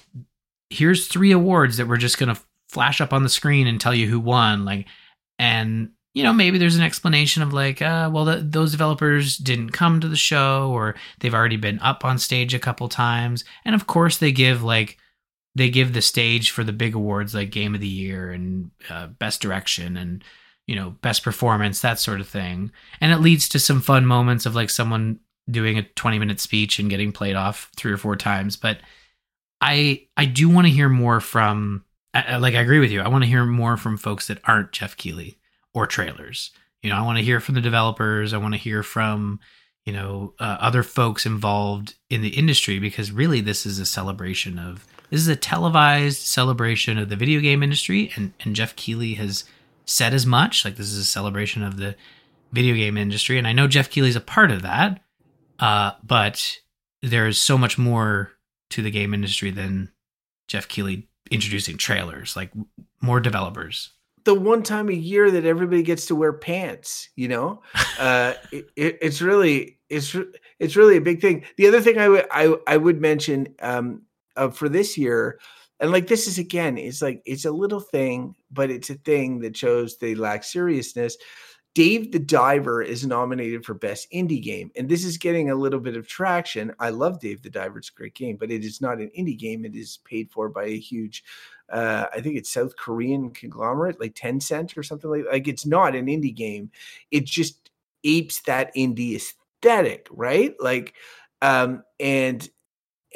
here's three awards that we're just going to flash up on the screen and tell you who won. Like, and you know, maybe there's an explanation of like, uh, well, those developers didn't come to the show or they've already been up on stage a couple times. And of course, they give like, they give the stage for the big awards like Game of the Year and uh, Best Direction and, you know, Best Performance, that sort of thing. And it leads to some fun moments of like someone doing a 20 minute speech and getting played off three or four times. But I I do want to hear more from I, like I agree with you. I want to hear more from folks that aren't Geoff Keighley or trailers. You know, I want to hear from the developers. I want to hear from you know uh, other folks involved in the industry because really this is a celebration of this is a televised celebration of the video game industry and and Geoff Keighley has said as much like this is a celebration of the video game industry and I know Geoff Keighley's a part of that uh, but there's so much more to the game industry than Geoff Keighley introducing trailers like more developers. The one time a year that everybody gets to wear pants you know? Uh it, it, it's really it's it's really a big thing. The other thing i would i, I would mention um uh, for this year and like this is again it's like it's a little thing but it's a thing that shows they lack seriousness Dave the Diver is nominated for Best Indie Game, and this is getting a little bit of traction. I love Dave the Diver; it's a great game, but it is not an indie game. It is paid for by a huge, uh, I think it's South Korean conglomerate, like Tencent or something like. Like it's not an indie game. It just apes that indie aesthetic, right? Like, um, and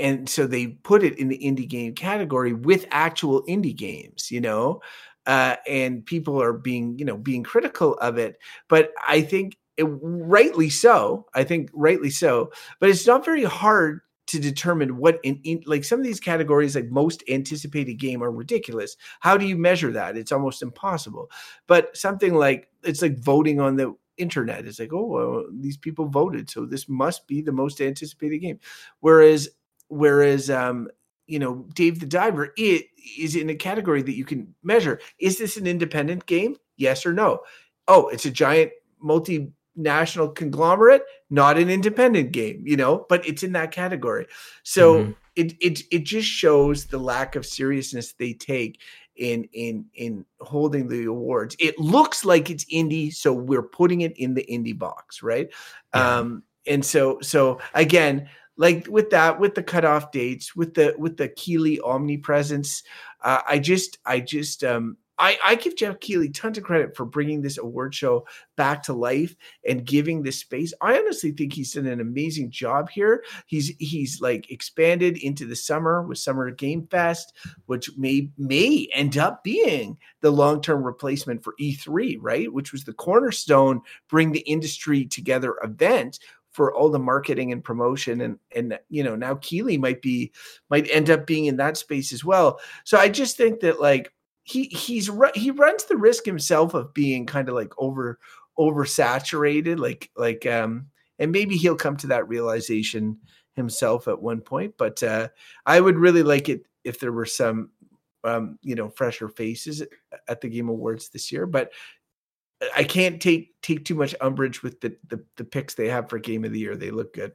and so they put it in the indie game category with actual indie games, you know uh, and people are being you know being critical of it. But I think it, rightly so. I think rightly so. But it's not very hard to determine what in, in, like some of these categories like most anticipated game are ridiculous how do you measure that it's almost impossible but something like it's like voting on the internet it's like oh well, these people voted so this must be the most anticipated game whereas whereas um you know, Dave the Diver it is in a category that you can measure. Is this an independent game? Yes or no? Oh, it's a giant multinational conglomerate, not an independent game, you know, but it's in that category. So mm-hmm. it it it just shows the lack of seriousness they take in in in holding the awards. It looks like it's indie, so we're putting it in the indie box, right? Yeah. Um and so so again like with that with the cutoff dates with the with the keighley omnipresence uh, i just i just um I, I give Geoff Keighley tons of credit for bringing this award show back to life and giving this space. I honestly think he's done an amazing job here. He's he's like expanded into the summer with Summer Game Fest, which may may end up being the long term replacement for E3, right? Which was the cornerstone bring the industry together event for all the marketing and promotion and and you know now Keighley might be might end up being in that space as well. So I just think that like he he's he runs the risk himself of being kind of like over oversaturated like like um and maybe he'll come to that realization himself at one point but uh I would really like it if there were some um you know fresher faces at the game awards this year but I can't take take too much umbrage with the, the the picks they have for game of the year. They look good.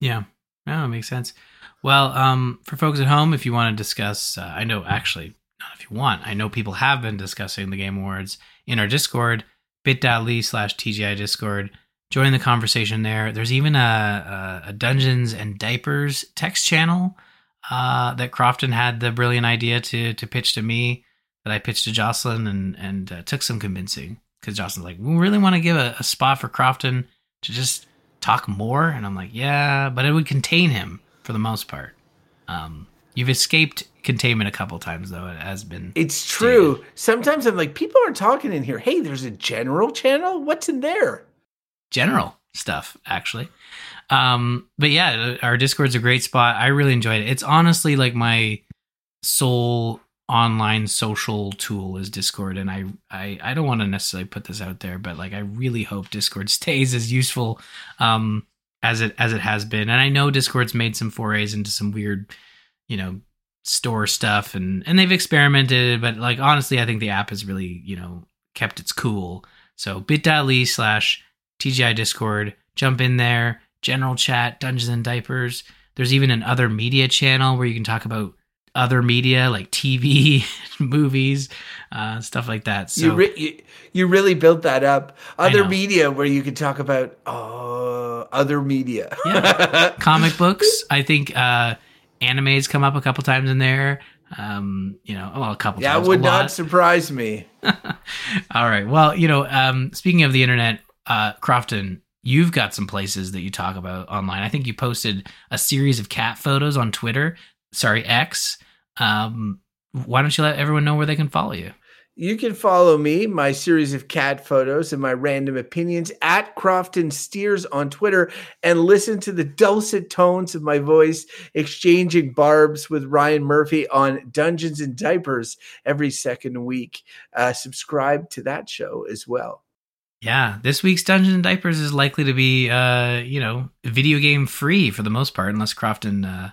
Yeah, no, it makes sense. Well, um, for folks at home, if you want to discuss, uh, I know actually not if you want. I know people have been discussing the Game Awards in our Discord, bit.ly slash TGI Discord. Join the conversation there. There's even a, a, a Dungeons and Diapers text channel uh, that Crofton had the brilliant idea to to pitch to me that I pitched to Jocelyn and and uh, took some convincing because Jocelyn's like, we really want to give a, a, spot for Crofton to just talk more, and I'm like, yeah, but it would contain him for the most part. Um, you've escaped containment a couple times though. It has been. It's true. Stated. Sometimes I'm like, people are talking in here. Hey, there's a general channel. What's in there? General stuff, actually. Um, but yeah, our Discord's a great spot. I really enjoyed it. It's honestly like my sole online social tool is Discord, and I I, I don't want to necessarily put this out there, but like I really hope Discord stays as useful um, as it as it has been. And I know Discord's made some forays into some weird, you know, store stuff, and and they've experimented, but like honestly, I think the app has really you know kept its cool. So bit.ly slash TGI Discord, jump in there, general chat, Dungeons and Diapers. There's even an other media channel where you can talk about other media like TV, movies, uh, stuff like that. So you, re- you, you really built that up. Other media where you could talk about uh, other media. yeah, comic books. I think uh, animes come up a couple times in there. Um, you know, well, a couple. That times, would not surprise me. All right. Well, you know, um, speaking of the internet, uh, Crofton, you've got some places that you talk about online. I think you posted a series of cat photos on Twitter sorry X. Um, why don't you let everyone know where they can follow you? You can follow me, my series of cat photos, and my random opinions at Crofton Steers on Twitter, and listen to the dulcet tones of my voice exchanging barbs with Ryan Murphy on Dungeons and Diapers every second week. Uh, subscribe to that show as well. Yeah, this week's Dungeons and Diapers is likely to be, uh, you know, video game free for the most part, unless Crofton, uh,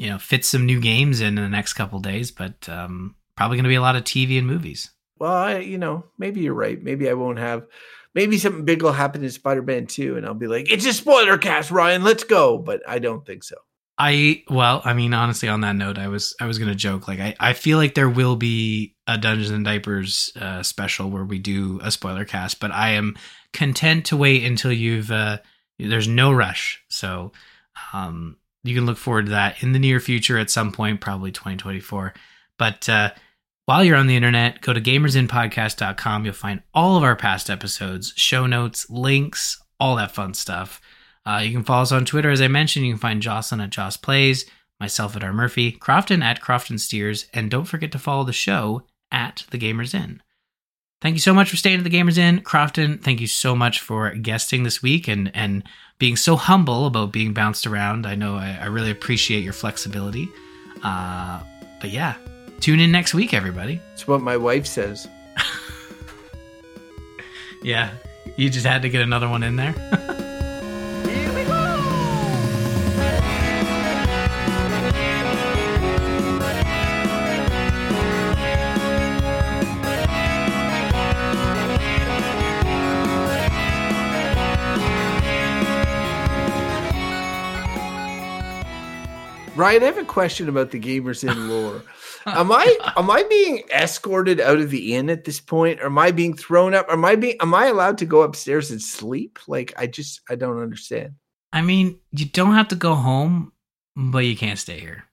you know, fit some new games in, in the next couple days. But um, probably going to be a lot of TV and movies well, I, you know, maybe you're right. Maybe I won't have. Maybe something big will happen in Spider Man 2, and I'll be like, it's a spoiler cast, Ryan. Let's go. But I don't think so. I well, I mean, honestly, on that note, I was I was gonna joke. Like, I I feel like there will be a Dungeons and Diapers uh, special where we do a spoiler cast, but I am content to wait until you've. Uh, there's no rush, so um, you can look forward to that in the near future at some point, probably 2024. But uh, while you're on the internet, go to gamersinpodcast.com. You'll find all of our past episodes, show notes, links, all that fun stuff. Uh, you can follow us on Twitter. As I mentioned, you can find Jocelyn at Joss Plays, myself at R. Murphy, Crofton at Crofton Steers, and don't forget to follow the show at The Gamers Inn. Thank you so much for staying at The Gamers Inn. Crofton, thank you so much for guesting this week and, and being so humble about being bounced around. I know I, I really appreciate your flexibility. Uh, but yeah, Tune in next week, everybody. It's what my wife says. yeah, you just had to get another one in there. Ryan, I have a question about the Gamers Inn lore am I am I being escorted out of the inn at this point? Or am I being thrown up? Am I being am I allowed to go upstairs and sleep? Like I just I don't understand. I mean, you don't have to go home, but you can't stay here.